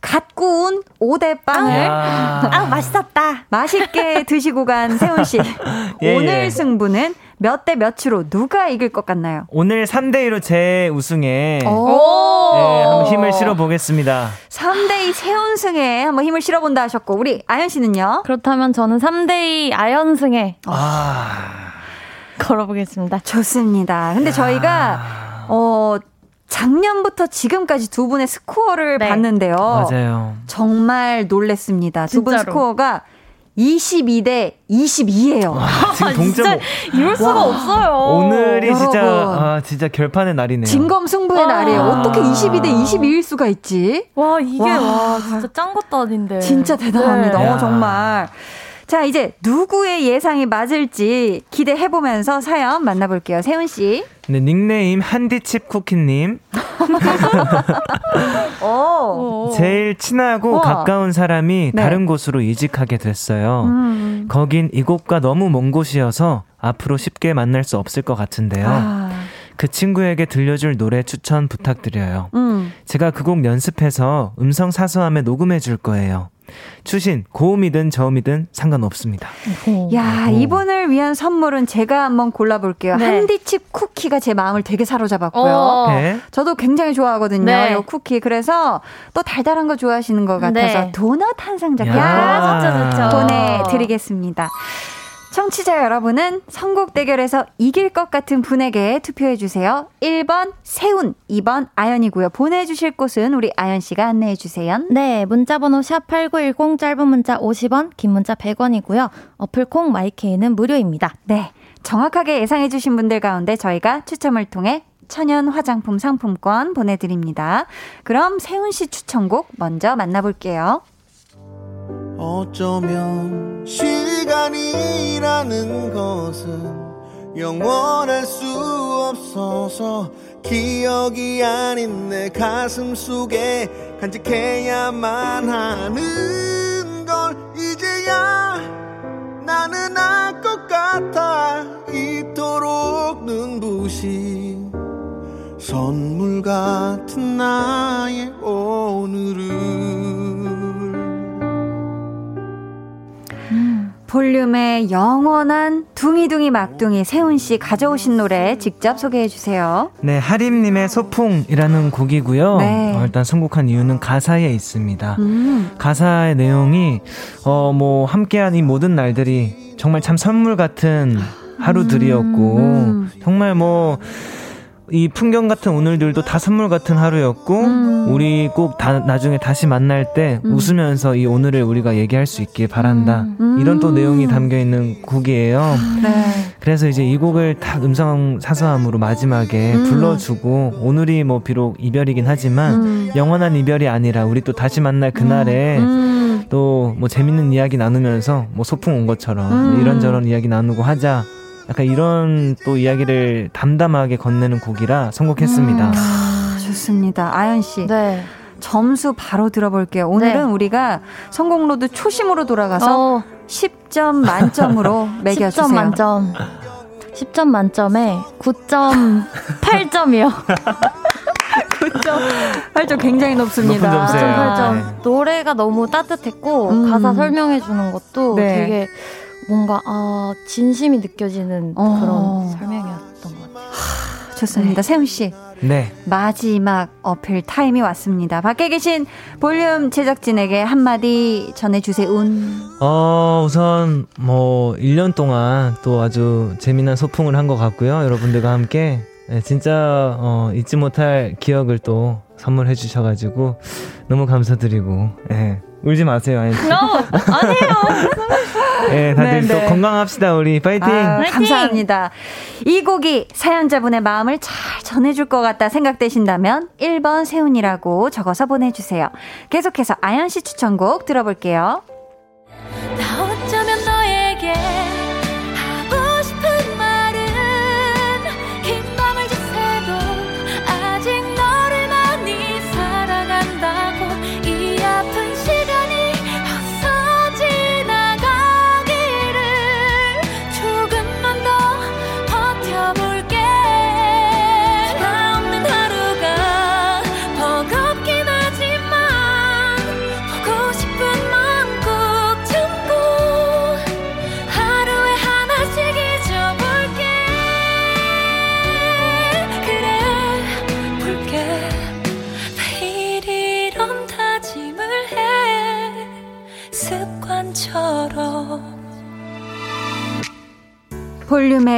갓 구운 오대빵을 야. 아, 맛있었다. 맛있게 드시고 간 세훈 씨. 예, 오늘 예. 승부는 몇 대 몇으로 누가 이길 것 같나요? 오늘 3대 2로 제 우승에 오! 네, 한번 힘을 실어 보겠습니다. 3대 2 세훈승에 한번 힘을 실어 본다 하셨고, 우리 아연 씨는요? 그렇다면 저는 3대 2 아연승에 아. 걸어보겠습니다. 좋습니다. 근데 저희가, 어, 작년부터 지금까지 두 분의 스코어를 네. 봤는데요. 맞아요. 정말 놀랬습니다. 두 분. 스코어가 22대 22예요. 지금 동점 이럴 수가 없어요. 오늘이 진짜 여러분. 아 진짜 결판의 날이네요. 진검 승부의 와. 날이에요. 어떻게 22대 22일 수가 있지? 와, 이게 와. 와, 진짜 짠 것도 아닌데. 진짜 대단합니다. 네. 어, 정말. 자, 이제 누구의 예상이 맞을지 기대해보면서 사연 만나볼게요. 세훈씨. 네, 닉네임 한디칩 쿠키님. 오. 제일 친하고 우와. 가까운 사람이 네. 다른 곳으로 이직하게 됐어요. 음. 거긴 이곳과 너무 먼 곳이어서 앞으로 쉽게 만날 수 없을 것 같은데요. 아. 그 친구에게 들려줄 노래 추천 부탁드려요. 음. 제가 그 곡 연습해서 음성 사서함에 녹음해 줄 거예요. 추신, 고음이든 저음이든 상관없습니다. 야, 오. 이분을 위한 선물은 제가 한번 골라볼게요. 네. 한디칩 쿠키가 제 마음을 되게 사로잡았고요. 어. 네. 저도 굉장히 좋아하거든요. 네. 이 쿠키. 그래서 또 달달한 거 좋아하시는 것 같아서 네. 도넛 한 상 자켓 야, 좋죠, 좋죠. 보내드리겠습니다. 청취자 여러분은 선곡 대결에서 이길 것 같은 분에게 투표해주세요. 1번 세훈, 2번 아연이고요. 보내주실 곳은 우리 아연씨가 안내해주세요. 네, 문자번호 샵8910 짧은 문자 50원, 긴 문자 100원이고요. 어플콩 마이케이는 무료입니다. 네. 정확하게 예상해주신 분들 가운데 저희가 추첨을 통해 천연 화장품 상품권 보내드립니다. 그럼 세훈 씨 추천곡 먼저 만나볼게요. 어쩌면 시간이라는 것은 영원할 수 없어서 기억이 아닌 내 가슴 속에 간직해야만 하는 걸 이제야 나는 알 것 같아. 이토록 눈부신 선물 같은 나의 오늘을 볼륨의 영원한 둥이둥이 막둥이 세훈 씨 가져오신 노래 직접 소개해 주세요. 네, 하림님의 소풍이라는 곡이고요. 네. 어, 일단 선곡한 이유는 가사에 있습니다. 음. 가사의 내용이 어 뭐 함께한 이 모든 날들이 정말 참 선물 같은 하루들이었고 음. 정말 뭐 이 풍경 같은 오늘들도 다 선물 같은 하루였고 음. 우리 꼭 다, 나중에 다시 만날 때 음. 웃으면서 이 오늘을 우리가 얘기할 수 있길 바란다 음. 이런 또 내용이 담겨 있는 곡이에요. 네. 그래서 이제 이 곡을 딱 음성 사서함으로 마지막에 음. 불러주고 오늘이 뭐 비록 이별이긴 하지만 음. 영원한 이별이 아니라 우리 또 다시 만날 그날에 음. 또뭐 재밌는 이야기 나누면서 뭐 소풍 온 것처럼 음. 이런저런 이야기 나누고 하자. 약간 이런 또 이야기를 담담하게 건네는 곡이라 선곡했습니다. 아, 좋습니다. 아연 씨. 네. 점수 바로 들어볼게요. 오늘은 네. 우리가 성공로드 초심으로 돌아가서 어, 10점 만점으로 매겨주세요. 10점 만점. 10점 만점에 9.8점이요. 8점 굉장히 높습니다. 높은 점수예요. 9.8점. 네. 노래가 너무 따뜻했고 음. 가사 설명해 주는 것도 네. 되게 뭔가 아 진심이 느껴지는 어. 그런 설명이었던 것 같아요. 좋습니다. 세훈 씨. 네. 마지막 어필 타임이 왔습니다. 밖에 계신 볼륨 제작진에게 한마디 전해주세요. 운. 어, 우선 뭐 1년 동안 또 아주 재미난 소풍을 한 것 같고요. 여러분들과 함께 네, 진짜 어, 잊지 못할 기억을 또 선물해 주셔가지고 너무 감사드리고 예, 울지 마세요. 아니, 아니에요. 예, 다들 네, 또 네. 건강합시다 우리 파이팅. 아, 화이팅! 감사합니다. 이 곡이 사연자분의 마음을 잘 전해줄 것 같다 생각되신다면 1번 세훈이라고 적어서 보내주세요. 계속해서 아연 씨 추천곡 들어볼게요.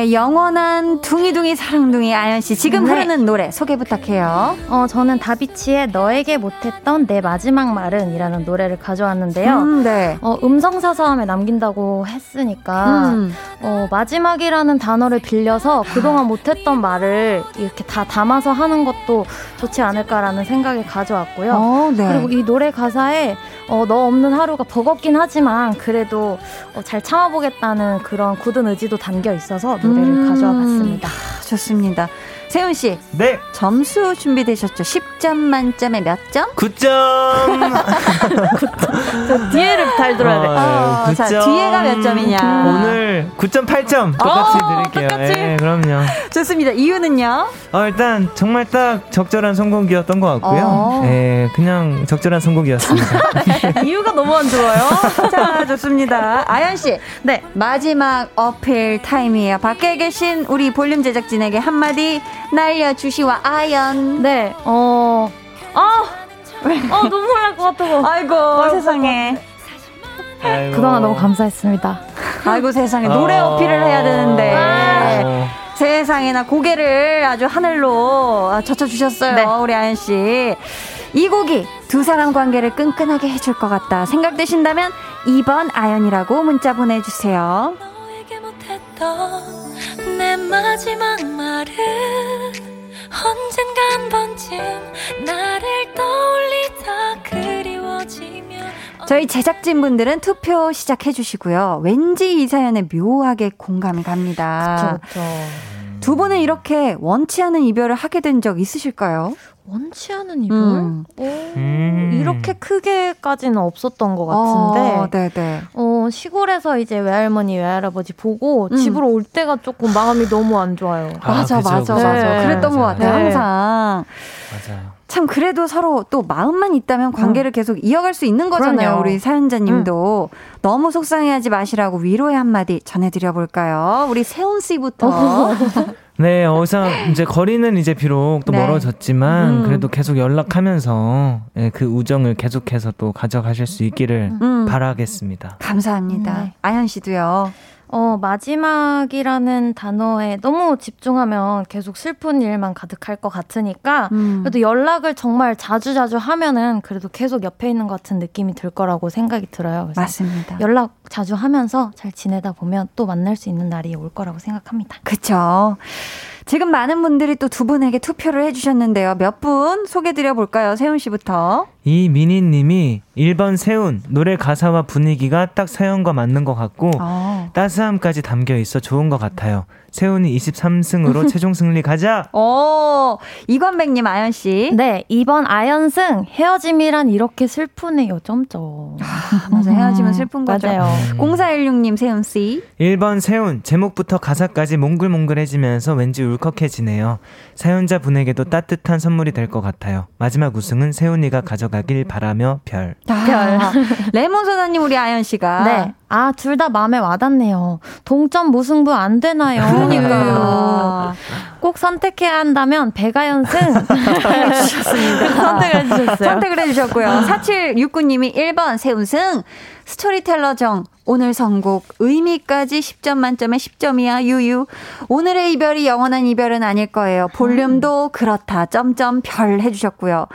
볼륨의 영원한 둥이둥이 사랑둥이 아연씨 지금 네. 흐르는 노래 소개 부탁해요. 어, 저는 다비치의 너에게 못했던 내 마지막 말은 이라는 노래를 가져왔는데요. 음, 네. 어, 음성사서함에 남긴다고 했으니까, 음. 어, 마지막이라는 단어를 빌려서 그동안 못했던 말을 이렇게 다 담아서 하는 것도 좋지 않을까라는 생각이 가져왔고요. 어, 네. 그리고 이 노래 가사에 어, 너 없는 하루가 버겁긴 하지만 그래도 어, 잘 참아보겠다는 그런 굳은 의지도 담겨 있어서 노래를 음. 가져와 봤습니다. 아, 좋습니다. 세훈 씨, 네, 점수 준비되셨죠? 10점 만점에 몇 점? 9점. 뒤에를 잘 들어야 돼. 어, 자, 뒤에가 몇 점이냐? 오늘 9.8점 똑같이 어, 드릴게요. 똑같이? 예, 그럼요. 좋습니다. 이유는요? 어, 일단 정말 딱 적절한 선곡이었던 것 같고요. 어. 예, 그냥 적절한 선곡이었습니다. 이유가 너무 안 좋아요. 자, 좋습니다. 아연 씨. 네. 마지막 어필 타임이에요. 밖에 계신 우리 볼륨 제작진에게 한마디 날려주시와 아연. 네, 어, 아, 아 눈물 날 것 같아서. 아이고, 세상에. 아이고. 그동안 너무 감사했습니다. 아이고, 세상에. 어. 노래 어필을 해야 되는데. 어. 세상에나 고개를 아주 하늘로 젖혀주셨어요. 네. 우리 아연 씨. 이 곡이 두 사람 관계를 끈끈하게 해줄 것 같다 생각되신다면 2번 아연이라고 문자 보내주세요. 내 마지막 말은 언젠가 한 번쯤 나를 떠올리다 그리워지면 저희 제작진분들은 투표 시작해 주시고요. 왠지 이 사연에 묘하게 공감이 갑니다. 그렇죠. 두 분은 이렇게 원치 않은 이별을 하게 된 적 있으실까요? 원치 않은 이별? 음. 오, 음. 이렇게 크게까지는 없었던 것 같은데. 어, 네네. 어, 시골에서 이제 외할머니, 외할아버지 보고 음. 집으로 올 때가 조금 마음이 너무 안 좋아요. 아, 맞아, 그죠, 맞아, 그죠. 맞아. 네. 그랬던 것 같아요, 네. 항상. 맞아요. 참 그래도 서로 또 마음만 있다면 관계를 계속 이어갈 수 있는 거잖아요. 그럼요. 우리 사연자님도 너무 속상해하지 마시라고 위로의 한마디 전해드려 볼까요? 우리 세훈 씨부터. 네, 우선 이제 거리는 이제 비록 또 네. 멀어졌지만 음. 그래도 계속 연락하면서 예, 그 우정을 계속해서 또 가져가실 수 있기를 음, 바라겠습니다. 감사합니다. 네. 아현 씨도요. 어, 마지막이라는 단어에 너무 집중하면 계속 슬픈 일만 가득할 것 같으니까 음. 그래도 연락을 정말 자주 자주 하면은 그래도 계속 옆에 있는 것 같은 느낌이 들 거라고 생각이 들어요. 그래서 맞습니다. 연락 자주 하면서 잘 지내다 보면 또 만날 수 있는 날이 올 거라고 생각합니다. 그쵸. 지금 많은 분들이 또 두 분에게 투표를 해주셨는데요. 몇 분 소개드려 볼까요? 세훈 씨부터. 이민희 님이 1번 세운 노래 가사와 분위기가 딱 사연과 맞는 것 같고 어. 따스함까지 담겨 있어 좋은 것 같아요. 세훈이 23승으로 최종 승리 가자. 오, 이관백님, 아연 씨. 네, 이번 아연승 헤어짐이란 이렇게 슬프네요. 점점. 맞아, 헤어지면 슬픈 거죠. 맞아요. 0416님, 세훈 씨. 1번 세운 제목부터 가사까지 몽글몽글해지면서 왠지 울컥해지네요. 사연자 분에게도 따뜻한 선물이 될 것 같아요. 마지막 우승은 세훈이가 가져가길 바라며 별. 아, 레몬 소다님, 우리 아연 씨가. 네. 아, 둘 다 마음에 와닿네요. 동점 무승부 안 되나요? 그러니까요. 꼭 선택해야 한다면 배가연승. 선택을 해주셨어요. 선택을 해주셨고요. 4769님이 1번 세운승. 스토리텔러 정. 오늘 선곡 의미까지 10점 만점에 10점이야. 유유. 오늘의 이별이 영원한 이별은 아닐 거예요. 볼륨도 그렇다. 점점 별 해주셨고요.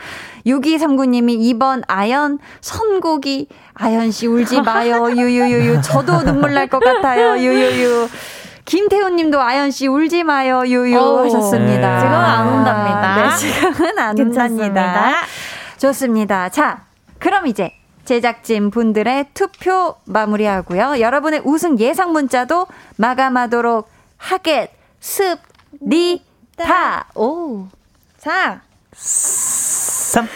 6239님이 2번 아연. 선곡이 아연씨 울지 마요. 유유유유. 저도 눈물 날 것 같아요. 유유유 김태훈 님도 아연 씨 울지 마요 유유 오, 하셨습니다 지금은 안 운답니다. 네, 지금은 안 괜찮습니다. 좋습니다. 자, 그럼 이제 제작진 분들의 투표 마무리하고요. 여러분의 우승 예상 문자도 마감하도록 하겠 습니다. 오. 4, 3.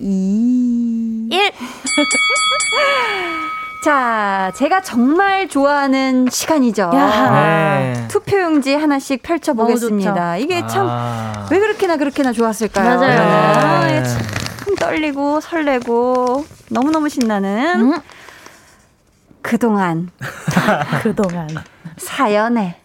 2. 1. 자, 제가 정말 좋아하는 시간이죠. 야. 네. 투표용지 하나씩 펼쳐보겠습니다. 이게 참, 아. 왜 그렇게나 그렇게나 좋았을까요? 맞아요. 아, 네. 예, 참 떨리고 설레고 너무너무 신나는 음. 그동안 그동안. 사연에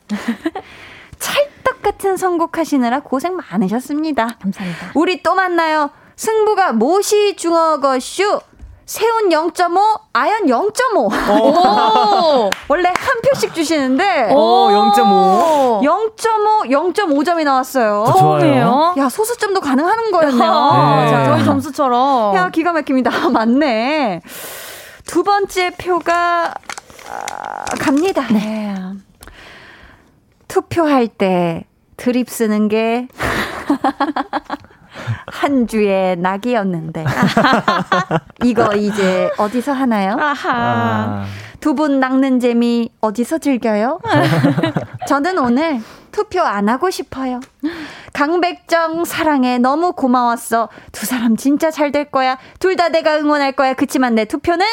찰떡 같은 선곡하시느라 고생 많으셨습니다. 감사합니다. 우리 또 만나요. 승부가 모시 중어거쇼. 세운 0.5, 아연 0.5. 오! 원래 한 표씩 주시는데 오, 0.5. 0.5, 0.5점이 나왔어요. 어, 좋아요. 야, 소수점도 가능한 거였네요. 네. 자, 저희 점수처럼. 야, 기가 막힙니다. 아, 맞네. 두 번째 표가 아, 갑니다. 네. 투표할 때 드립 쓰는 게 한 주의 낙이었는데. 이거 이제 어디서 하나요? 아하. 두 분 낚는 재미 어디서 즐겨요? 저는 오늘 투표 안 하고 싶어요. 강백정 사랑해 너무 고마웠어. 두 사람 진짜 잘 될 거야. 둘 다 내가 응원할 거야. 그치만 내 투표는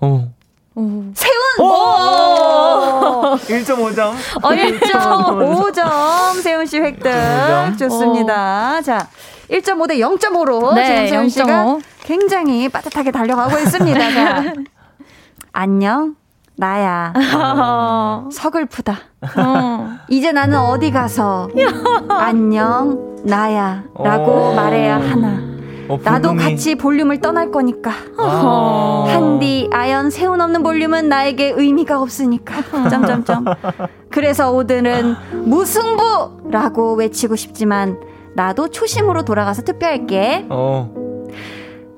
어. 세운. 오! 1.5점. 어, 1점. 5점 세훈 씨 획득. 5점. 좋습니다. 자, 1.5 대 0.5로 네, 지금 세훈 씨가 0.5. 굉장히 빠듯하게 달려가고 있습니다. 자, 안녕. 나야. 서글프다. 어. 이제 나는 어디 가서 안녕 나야 라고 오. 말해야 하나. 어, 나도 같이 볼륨을 떠날 거니까. 아. 한디, 아연, 세운 없는 볼륨은 나에게 의미가 없으니까. 점점점. 그래서 오늘은 무승부라고 외치고 싶지만 나도 초심으로 돌아가서 투표할게. 어.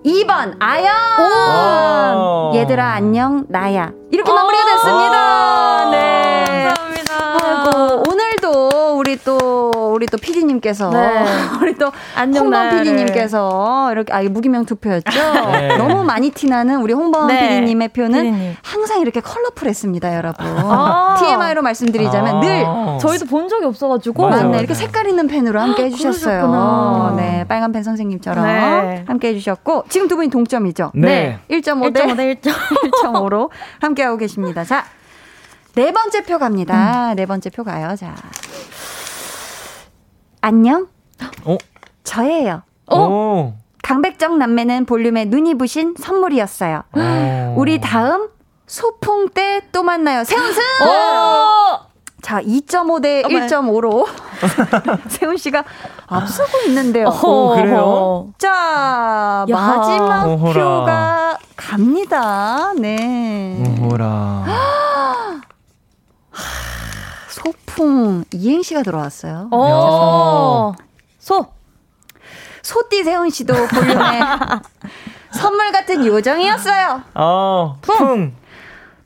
2번 아연. 오. 얘들아 안녕 나야. 이렇게 마무리가 됐습니다. 네. 감사합니다. 아이고 오늘도 우리 또 우리 또 PD님께서 네. 우리 또 홍범. PD님께서 이렇게 아 무기명 투표였죠. 네. 너무 많이 티나는 우리 홍범 네. PD님의 표는 피디님. 항상 이렇게 컬러풀했습니다, 여러분. 아. TMI로 말씀드리자면 늘 아. 저희도 본 적이 없어가지고. 맞네 맞아요. 이렇게 색깔 있는 펜으로 함께 해주셨어요. 그러셨구나. 네, 빨간 펜 선생님처럼 네. 함께 해주셨고 지금 두 분이 동점이죠. 네. 1.5 대 1.5대 1점. 1.5로 함께 하고 계십니다. 자, 네 번째 표 갑니다. 네 번째 표 가요. 자. 안녕? 어? 저예요. 오. 강백정 남매는 볼륨에 눈이 부신 선물이었어요. 어. 우리 다음 소풍 때 또 만나요. 세훈승! 자, 2.5대 어머나. 1.5로 세훈 씨가 앞서고 있는데요. 오, 그래요? 자, 야. 마지막 오호라. 표가 갑니다. 네. 오호라. 소풍 이행시가 들어왔어요. 어. 소. 소띠 세훈 씨도 볼륨에 선물 같은 요정이었어요. 어. 풍.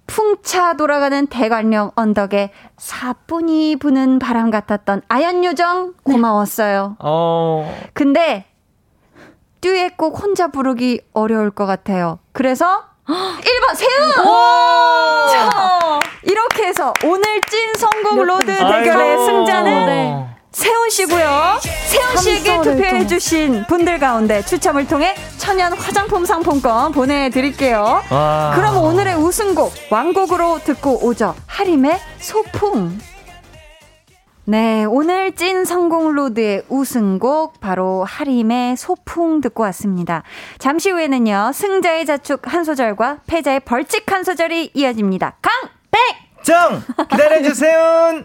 풍차 돌아가는 대관령 언덕에 사뿐히 부는 바람 같았던 아연 요정 고마웠어요. 어. 근데 듀엣곡 혼자 부르기 어려울 것 같아요. 그래서 1번 세훈! 자, 이렇게 해서 오늘 찐 선곡 road 대결의. 승자는 네. 세훈 씨고요. 세훈 씨에게 투표해 주신 분들 가운데 추첨을 통해 천연 화장품 상품권 보내 드릴게요. 와. 그럼 오늘의 우승곡 왕곡으로 듣고 오죠. 하림의 소풍. 네, 오늘 찐 선곡 road의 우승곡 바로 하림의 소풍 듣고 왔습니다. 잠시 후에는요. 승자의 자축 한 소절과 패자의 벌칙 한 소절이 이어집니다. 강! 정 기다려 주세요.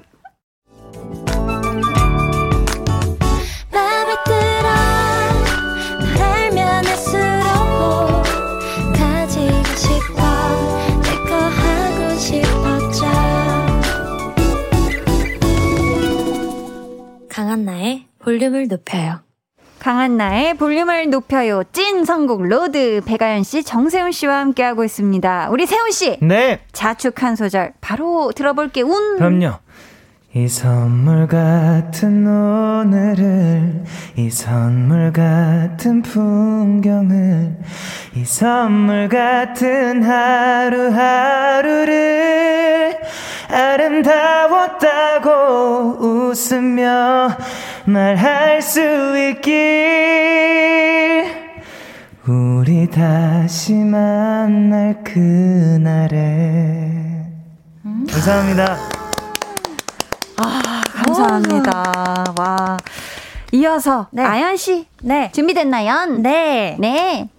강한나의 볼륨을 높여요 강한나의 볼륨을 높여요. 찐 선곡 road 배가연 씨, 정세훈 씨와 함께하고 있습니다. 우리 세훈 씨 네. 자축 한 소절 바로 들어볼게. 운. 그럼요. 이 선물 같은 오늘을 이 선물 같은 풍경을 이 선물 같은 하루하루를 아름다웠다고 웃으며 말할 수 있길. 우리 다시 만날 그날에. 감사합니다. 감사합니다. 와. 이어서 아연 씨 네. 준비됐나요? 네. 네.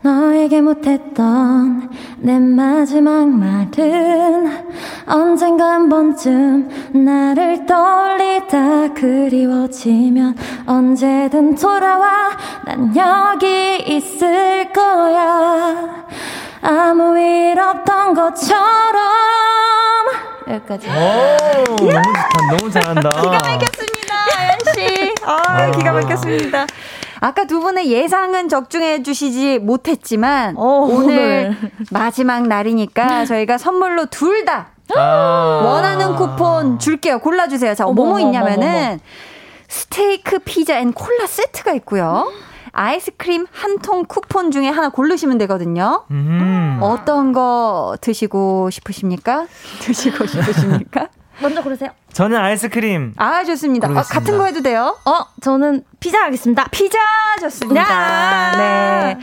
너에게 못했던 내 마지막 말은 언젠가 한 번쯤 나를 떠올리다 그리워지면 언제든 돌아와 난 여기 있을 거야 아무 일 없던 것처럼 여기까지 오, 너무 좋다. 너무 잘한다. 기가 막혔습니다, 아연 씨. 아, 기가 막혔습니다. 아까 두 분의 예상은 적중해 주시지 못했지만 어, 오늘 오늘. 마지막 날이니까 저희가 선물로 둘다 아. 원하는 쿠폰 줄게요. 골라 주세요. 자, 어머, 뭐뭐 있냐면은 스테이크 피자 and 콜라 세트가 있고요. 아이스크림 한 통 쿠폰 중에 하나 고르시면 되거든요. 음. 어떤 거 드시고 싶으십니까? 드시고 싶으십니까? 먼저 고르세요. 저는 아이스크림. 아, 좋습니다. 어, 고르겠습니다. 같은 거 해도 돼요? 어, 저는 피자 하겠습니다. 피자 좋습니다. 야! 네.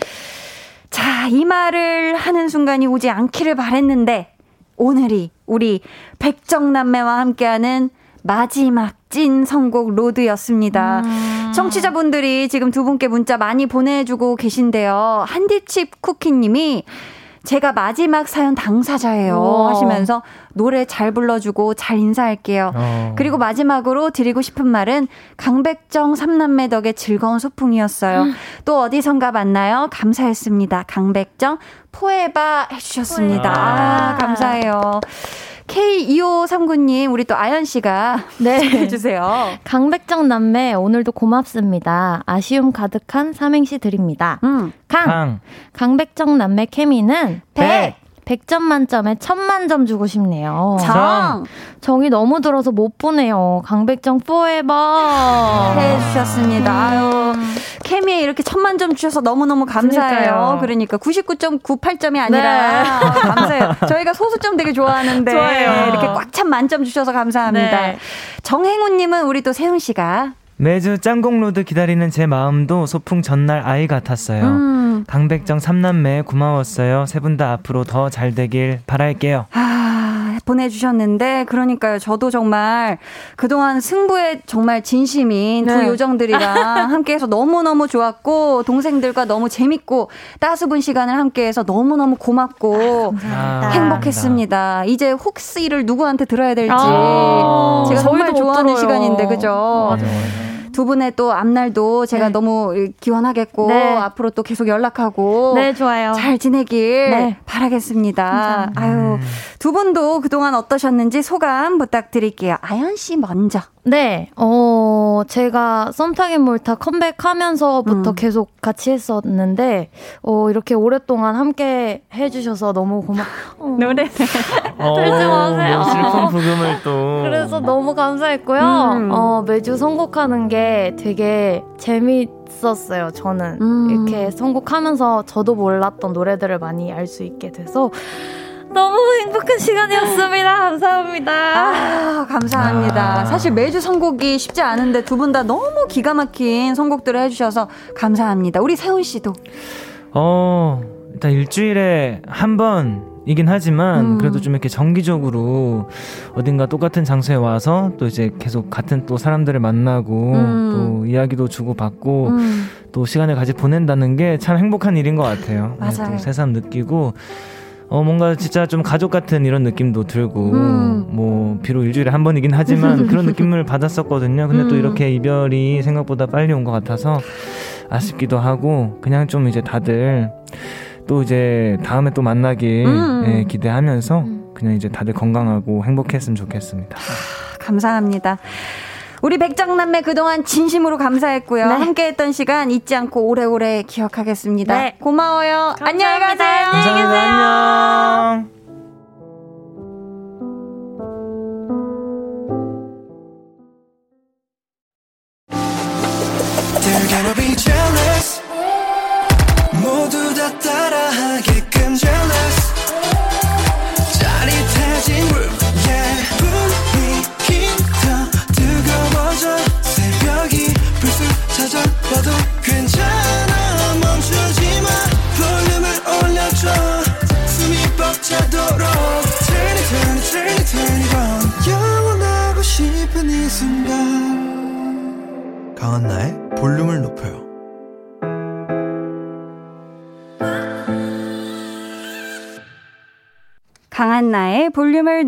자, 이 말을 하는 순간이 오지 않기를 바랬는데 오늘이 우리 백정남매와 함께하는 마지막 찐 선곡 로드였습니다. 청취자분들이 지금 두 분께 문자 많이 보내주고 계신데요. 한디칩 쿠키님이 제가 마지막 사연 당사자예요 우와. 하시면서 노래 잘 불러주고 잘 인사할게요. 어. 그리고 마지막으로 드리고 싶은 말은 강백정 삼남매 덕의 즐거운 소풍이었어요. 또 어디선가 만나요. 감사했습니다. 강백정 포에바 해주셨습니다. 아, 감사해요. K2539님, 우리 또 아연 씨가 네. 해주세요. 강백정 남매 오늘도 고맙습니다. 아쉬움 가득한 삼행시 드립니다. 음, 강, 강. 강백정 남매 케미는 백. 100점 만점에 1000만 점 주고 싶네요. 정 정이 너무 들어서 못 보네요. 강백정 포에버. 해주셨습니다. 아유, 케미에 이렇게 천만 점 주셔서 너무너무 감사해요. 그러니까요. 그러니까 99.98점이 아니라 네. 아, 감사해요. 저희가 소수점 되게 좋아하는데 좋아요. 이렇게 꽉 찬 만점 주셔서 감사합니다. 네. 정행우님은 우리 또 세훈 씨가 매주 찐 선곡 road 기다리는 제 마음도 소풍 전날 아이 같았어요. 음, 강백정 삼남매 고마웠어요. 세 분 다 앞으로 더 잘 되길 바랄게요. 아, 보내주셨는데, 그러니까요. 저도 정말 그동안 승부에 정말 진심인 두 네. 요정들이랑 함께해서 너무너무 좋았고, 동생들과 너무 재밌고, 따스분 시간을 함께해서 너무너무 고맙고, 아, 행복했습니다. 이제 혹시를 누구한테 들어야 될지 아, 제가 정말 좋아하는 들어요. 시간인데 그죠? 맞아, 맞아. 두 분의 또 앞날도 제가 네. 너무 기원하겠고 네. 앞으로 또 계속 연락하고 네, 좋아요. 잘 지내길 네. 바라겠습니다. 감사합니다. 아유 두 분도 그동안 어떠셨는지 소감 부탁드릴게요. 아연 씨 먼저. 네, 어, 제가 썸타긴 몰타 컴백하면서부터 음. 계속 같이 했었는데, 어, 이렇게 오랫동안 함께 해주셔서 너무 고마, 어, 노래. 어, 들지 마세요. 뭐 슬픈 부금을 또. 그래서 너무 감사했고요. 음. 어, 매주 선곡하는 게 되게 재밌었어요, 저는. 음. 이렇게 선곡하면서 저도 몰랐던 노래들을 많이 알 수 있게 돼서 너무 행복한 시간이었습니다. 감사합니다. 아, 감사합니다. 아. 사실 매주 선곡이 쉽지 않은데 두 분 다 너무 기가 막힌 선곡들을 해주셔서 감사합니다. 우리 세훈 씨도. 어, 일단 일주일에 한 번 이긴 하지만 음. 그래도 좀 이렇게 정기적으로 어딘가 똑같은 장소에 와서 또 이제 계속 같은 또 사람들을 만나고 음. 또 이야기도 주고받고 음. 또 시간을 같이 보낸다는 게 참 행복한 일인 것 같아요. 네, 맞아요. 또 새삼 느끼고 어 뭔가 진짜 좀 가족 같은 이런 느낌도 들고 음. 뭐 비록 일주일에 한 번이긴 하지만 그런 느낌을 받았었거든요. 근데 또 음. 이렇게 이별이 생각보다 빨리 온 것 같아서 아쉽기도 하고 그냥 좀 이제 다들 또 이제 다음에 또 만나길 음. 예, 기대하면서 그냥 이제 다들 건강하고 행복했으면 좋겠습니다. 감사합니다. 우리 백정남매 그동안 진심으로 감사했고요. 네. 함께했던 시간 잊지 않고 오래오래 기억하겠습니다. 네. 고마워요. 안녕히 가세요. 감사합니다. 안녕.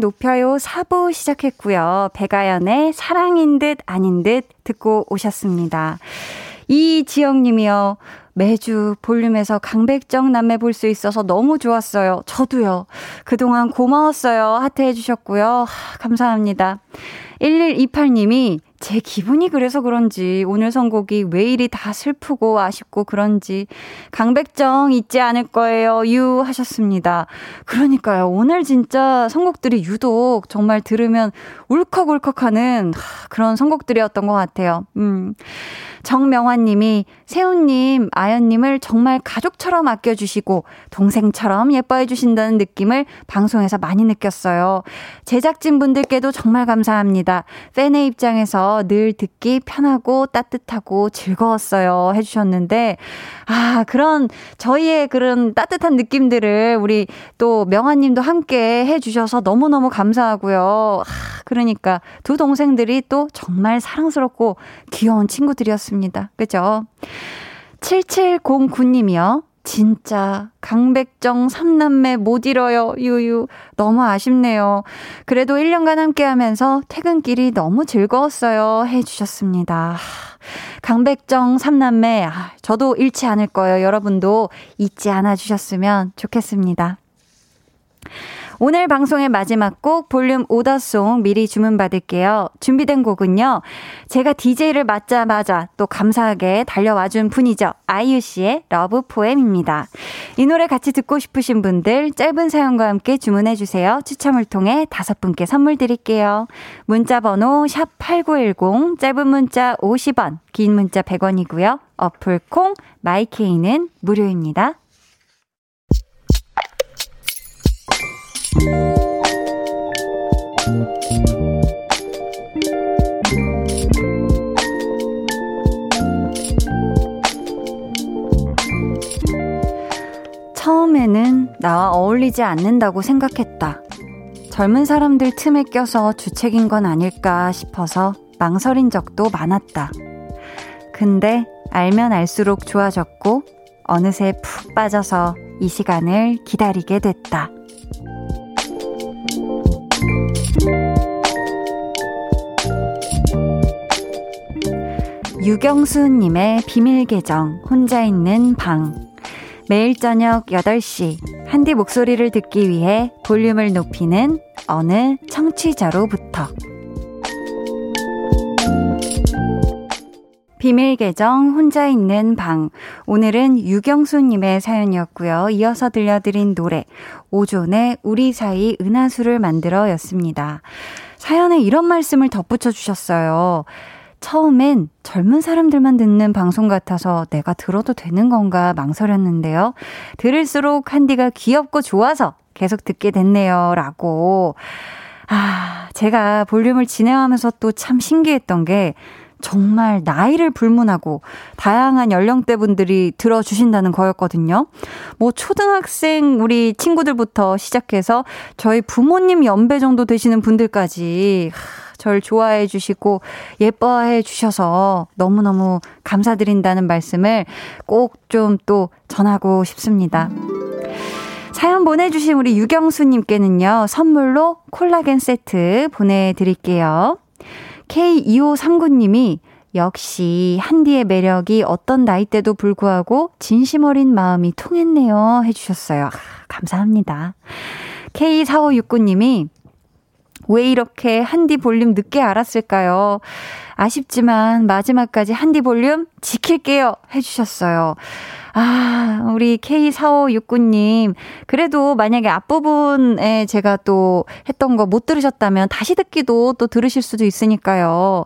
높여요 4부 시작했고요. 배가연의 사랑인 듯 아닌 듯 듣고 오셨습니다. 이지영 님이요. 매주 볼륨에서 강백정 남매 볼 수 있어서 너무 좋았어요. 저도요. 그동안 고마웠어요. 하트 해주셨고요. 하, 감사합니다. 1128님이 제 기분이 그래서 그런지 오늘 선곡이 왜 이리 다 슬프고 아쉽고 그런지 강백정 잊지 않을 거예요. 유 하셨습니다. 그러니까요. 오늘 진짜 선곡들이 유독 정말 들으면 울컥울컥하는 그런 선곡들이었던 것 같아요. 음. 정명환 님이 세훈님, 아연님을 정말 가족처럼 아껴주시고 동생처럼 예뻐해 주신다는 느낌을 방송에서 많이 느꼈어요. 제작진 분들께도 정말 감사합니다. 팬의 입장에서 늘 듣기 편하고 따뜻하고 즐거웠어요. 해주셨는데, 아, 그런 저희의 그런 따뜻한 느낌들을 우리 또 명환 님도 함께 해주셔서 너무너무 감사하고요. 아, 그러니까 두 동생들이 또 정말 사랑스럽고 귀여운 친구들이었습니 다. 같습니다. 그죠? 7709님이요. 진짜 강백정 삼남매 못 잃어요. 유유. 너무 아쉽네요. 그래도 1년간 함께 하면서 퇴근길이 너무 즐거웠어요. 해 주셨습니다. 강백정 삼남매 아, 저도 잃지 않을 거예요. 여러분도 잊지 않아 주셨으면 좋겠습니다. 오늘 방송의 마지막 곡 볼륨 order song 미리 주문받을게요. 준비된 곡은요. 제가 DJ를 맡자마자 또 감사하게 달려와준 분이죠. 아이유 씨의 Love poem입니다. 이 노래 같이 듣고 싶으신 분들 짧은 사연과 함께 주문해 주세요. 추첨을 통해 다섯 분께 선물 드릴게요. 문자 번호 샵8910 짧은 문자 50원, 긴 문자 100원이고요. 어플 콩 마이케이는 무료입니다. 처음에는 나와 어울리지 않는다고 생각했다. 젊은 사람들 틈에 껴서 주책인 건 아닐까 싶어서 망설인 적도 많았다. 근데 알면 알수록 좋아졌고 어느새 푹 빠져서 이 시간을 기다리게 됐다. 유경수님의 비밀 계정, 혼자 있는 방. 매일 저녁 8시, 한디 목소리를 듣기 위해 볼륨을 높이는 어느 청취자로부터. 비밀 계정 혼자 있는 방. 오늘은 유경수님의 사연이었고요. 이어서 들려드린 노래 오존의 우리 사이 은하수를 만들어 였습니다. 사연에 이런 말씀을 덧붙여 주셨어요. 처음엔 젊은 사람들만 듣는 방송 같아서 내가 들어도 되는 건가 망설였는데요. 들을수록 한디가 귀엽고 좋아서 계속 듣게 됐네요. 라고. 아, 제가 볼륨을 진행하면서 또 참 신기했던 게 정말 나이를 불문하고 다양한 연령대 분들이 들어주신다는 거였거든요. 뭐 초등학생 우리 친구들부터 시작해서 저희 부모님 연배 정도 되시는 분들까지 절 좋아해 주시고 예뻐해 주셔서 너무너무 감사드린다는 말씀을 꼭 좀 또 전하고 싶습니다. 사연 보내주신 우리 유경수님께는요, 선물로 콜라겐 세트 보내드릴게요. K2539님이 역시 한디의 매력이 어떤 나이대도 불구하고 진심 어린 마음이 통했네요. 해주셨어요. 아, 감사합니다. K4569님이 왜 이렇게 한디 볼륨 늦게 알았을까요? 아쉽지만 마지막까지 한디 볼륨 지킬게요. 해주셨어요. 아, 우리 K4569님. 그래도 만약에 앞부분에 제가 또 했던 거 못 들으셨다면 다시 듣기도 또 들으실 수도 있으니까요.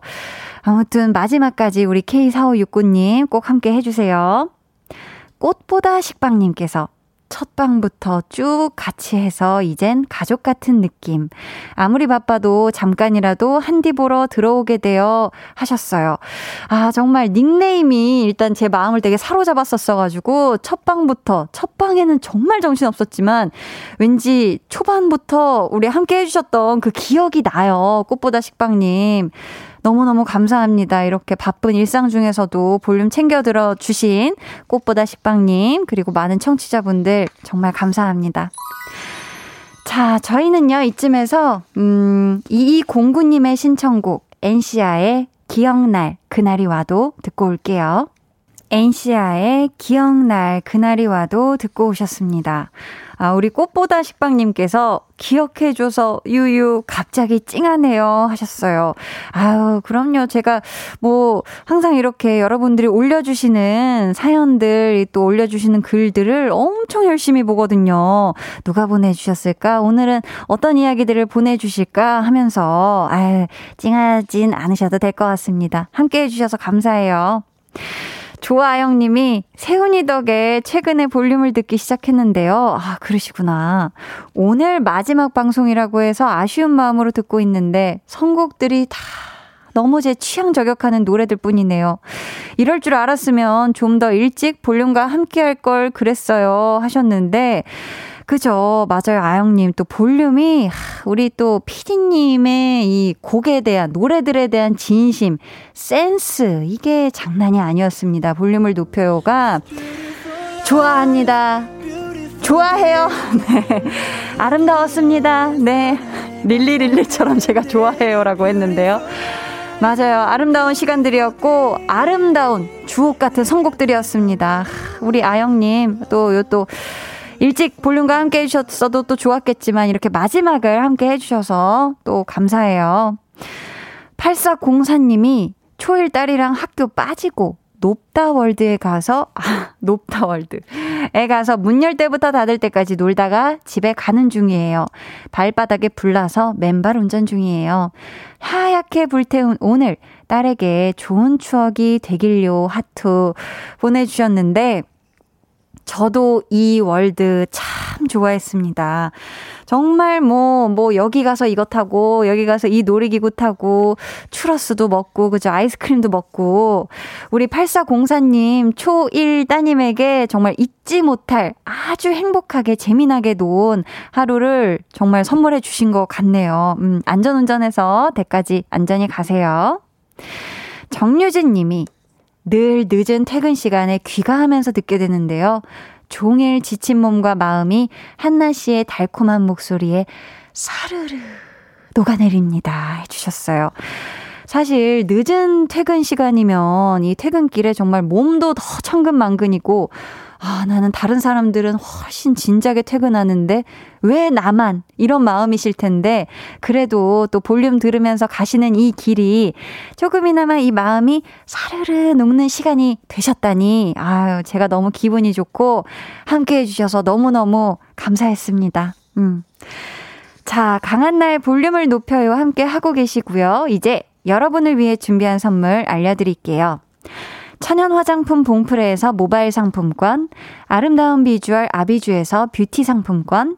아무튼 마지막까지 우리 K4569님 꼭 함께 해주세요. 꽃보다 식빵님께서 첫 방부터 쭉 같이 해서 이젠 가족 같은 느낌. 아무리 바빠도 잠깐이라도 한디 보러 들어오게 되어 하셨어요. 아, 정말 닉네임이 일단 제 마음을 되게 사로잡았었어가지고 첫 방부터, 첫 방에는 정말 정신 없었지만 왠지 초반부터 우리 함께 해주셨던 그 기억이 나요. 꽃보다 식빵님. 너무너무 감사합니다. 이렇게 바쁜 일상 중에서도 볼륨 챙겨 들어 주신 꽃보다 식빵님, 그리고 많은 청취자분들 정말 감사합니다. 자, 저희는요, 이쯤에서, 음, 2209님의 신청곡, 엔시아의 기억날, 그날이 와도 듣고 올게요. 엔시아의 기억날 그날이 와도 듣고 오셨습니다. 아, 우리 꽃보다 식빵님께서 기억해줘서 유유 갑자기 찡하네요 하셨어요. 아유, 그럼요. 제가 뭐 항상 이렇게 여러분들이 올려주시는 사연들 또 올려주시는 글들을 엄청 열심히 보거든요. 누가 보내주셨을까? 오늘은 어떤 이야기들을 보내주실까 하면서 아유, 찡하진 않으셔도 될 것 같습니다. 함께 해주셔서 감사해요. 조아영 님이 세훈이 덕에 최근에 볼륨을 듣기 시작했는데요. 아, 그러시구나. 오늘 마지막 방송이라고 해서 아쉬운 마음으로 듣고 있는데 선곡들이 다 너무 제 취향 저격하는 노래들 뿐이네요. 이럴 줄 알았으면 좀 더 일찍 볼륨과 함께 할 걸 그랬어요 하셨는데 그죠. 맞아요. 아영님. 또 볼륨이, 우리 또 피디님의 이 곡에 대한, 노래들에 대한 진심, 센스, 이게 장난이 아니었습니다. 볼륨을 높여요가. 좋아합니다. 좋아해요. 네. 아름다웠습니다. 네. 릴리릴리처럼 제가 좋아해요라고 했는데요. 맞아요. 아름다운 시간들이었고, 아름다운 주옥 같은 선곡들이었습니다. 우리 아영님, 또, 요 또, 일찍 볼륨과 함께 해주셨어도 또 좋았겠지만 이렇게 마지막을 함께 해주셔서 또 감사해요. 8404님이 초일 딸이랑 학교 빠지고 높다 월드에 가서 아 높다 월드에 가서 문 열 때부터 닫을 때까지 놀다가 집에 가는 중이에요. 발바닥에 불나서 맨발 운전 중이에요. 하얗게 불태운 오늘 딸에게 좋은 추억이 되길요 하트 보내주셨는데 저도 이 월드 참 좋아했습니다. 정말 뭐, 뭐, 여기 가서 이거 타고, 여기 가서 이 놀이기구 타고, 추러스도 먹고, 그죠? 아이스크림도 먹고, 우리 8404님, 초1 따님에게 정말 잊지 못할 아주 행복하게, 재미나게 논 하루를 정말 선물해 주신 것 같네요. 음, 안전운전해서 댁까지 안전히 가세요. 정유진 님이 늘 늦은 퇴근 시간에 귀가하면서 듣게 되는데요. 종일 지친 몸과 마음이 한나 씨의 달콤한 목소리에 사르르 녹아내립니다. 해주셨어요. 사실 늦은 퇴근 시간이면 이 퇴근길에 정말 몸도 더 천근만근이고 아, 나는 다른 사람들은 훨씬 진작에 퇴근하는데 왜 나만 이런 마음이실 텐데 그래도 또 볼륨 들으면서 가시는 이 길이 조금이나마 이 마음이 사르르 녹는 시간이 되셨다니 아유, 제가 너무 기분이 좋고 함께 해 주셔서 너무너무 감사했습니다. 음. 자, 강한 나의 볼륨을 높여요. 함께 하고 계시고요. 이제 여러분을 위해 준비한 선물 알려드릴게요. 천연 화장품 봉프레에서 모바일 상품권, 아름다운 비주얼 아비주에서 뷰티 상품권,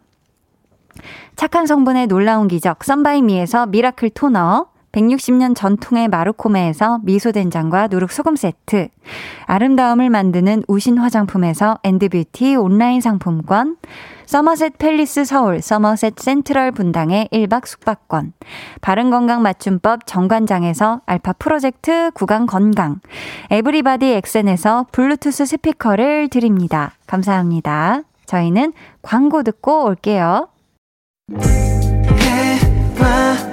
착한 성분의 놀라운 기적 썬바이미에서 미라클 토너, 160년 전통의 마루코메에서 미소된장과 누룩소금 세트, 아름다움을 만드는 우신 화장품에서 엔드뷰티 온라인 상품권, 서머셋 팰리스 서울, 서머셋 센트럴 분당의 1박 숙박권, 바른건강 맞춤법 정관장에서 알파 프로젝트 구강 건강, 에브리바디 엑센에서 블루투스 스피커를 드립니다. 감사합니다. 저희는 광고 듣고 올게요. 해와 달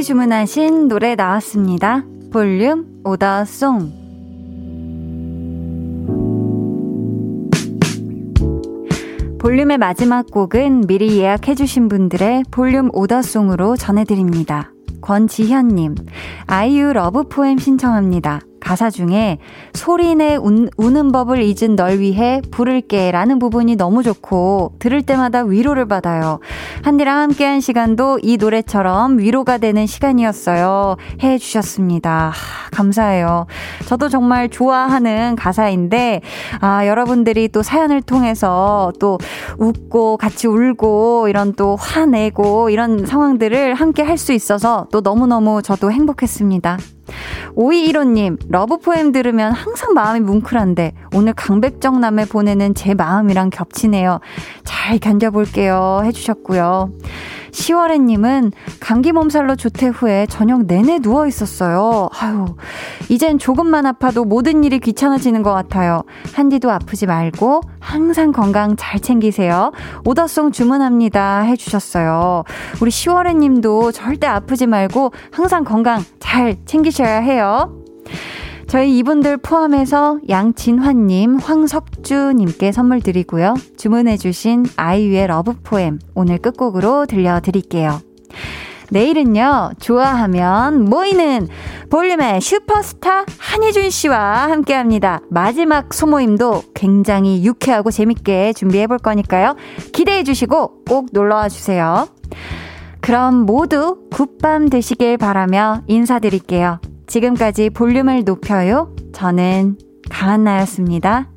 같이 주문하신 노래 나왔습니다. 볼륨 order song. 볼륨의 마지막 곡은 미리 예약해주신 분들의 볼륨 order song으로 전해드립니다. 권지현님, 아이유 Love poem 신청합니다. 가사 중에 소리내 우는 법을 잊은 널 위해 부를게 라는 부분이 너무 좋고 들을 때마다 위로를 받아요. 한디랑 함께한 시간도 이 노래처럼 위로가 되는 시간이었어요. 해 주셨습니다. 감사해요. 저도 정말 좋아하는 가사인데 아, 여러분들이 또 사연을 통해서 또 웃고 같이 울고 이런 또 화내고 이런 상황들을 함께 할 수 있어서 또 너무너무 저도 행복했습니다. 5215님, 러브포엠 들으면 항상 마음이 뭉클한데, 오늘 강백정남에 보내는 제 마음이랑 겹치네요. 잘 견뎌볼게요. 해주셨고요. 10월에님은 감기 몸살로 조퇴 후에 저녁 내내 누워 있었어요. 아유, 이젠 조금만 아파도 모든 일이 귀찮아지는 것 같아요. 한디도 아프지 말고 항상 건강 잘 챙기세요. 오더송 주문합니다. 해주셨어요. 우리 10월에님도 절대 아프지 말고 항상 건강 잘 챙기셔야 해요. 저희 이분들 포함해서 양진환님, 황석주님께 선물 드리고요. 주문해주신 아이유의 러브포엠 오늘 끝곡으로 들려드릴게요. 내일은요, 좋아하면 모이는 볼륨의 슈퍼스타 한희준 씨와 함께 합니다. 마지막 소모임도 굉장히 유쾌하고 재밌게 준비해 볼 거니까요. 기대해 주시고 꼭 놀러 와 주세요. 그럼 모두 굿밤 되시길 바라며 인사드릴게요. 지금까지 볼륨을 높여요. 저는 강한나였습니다.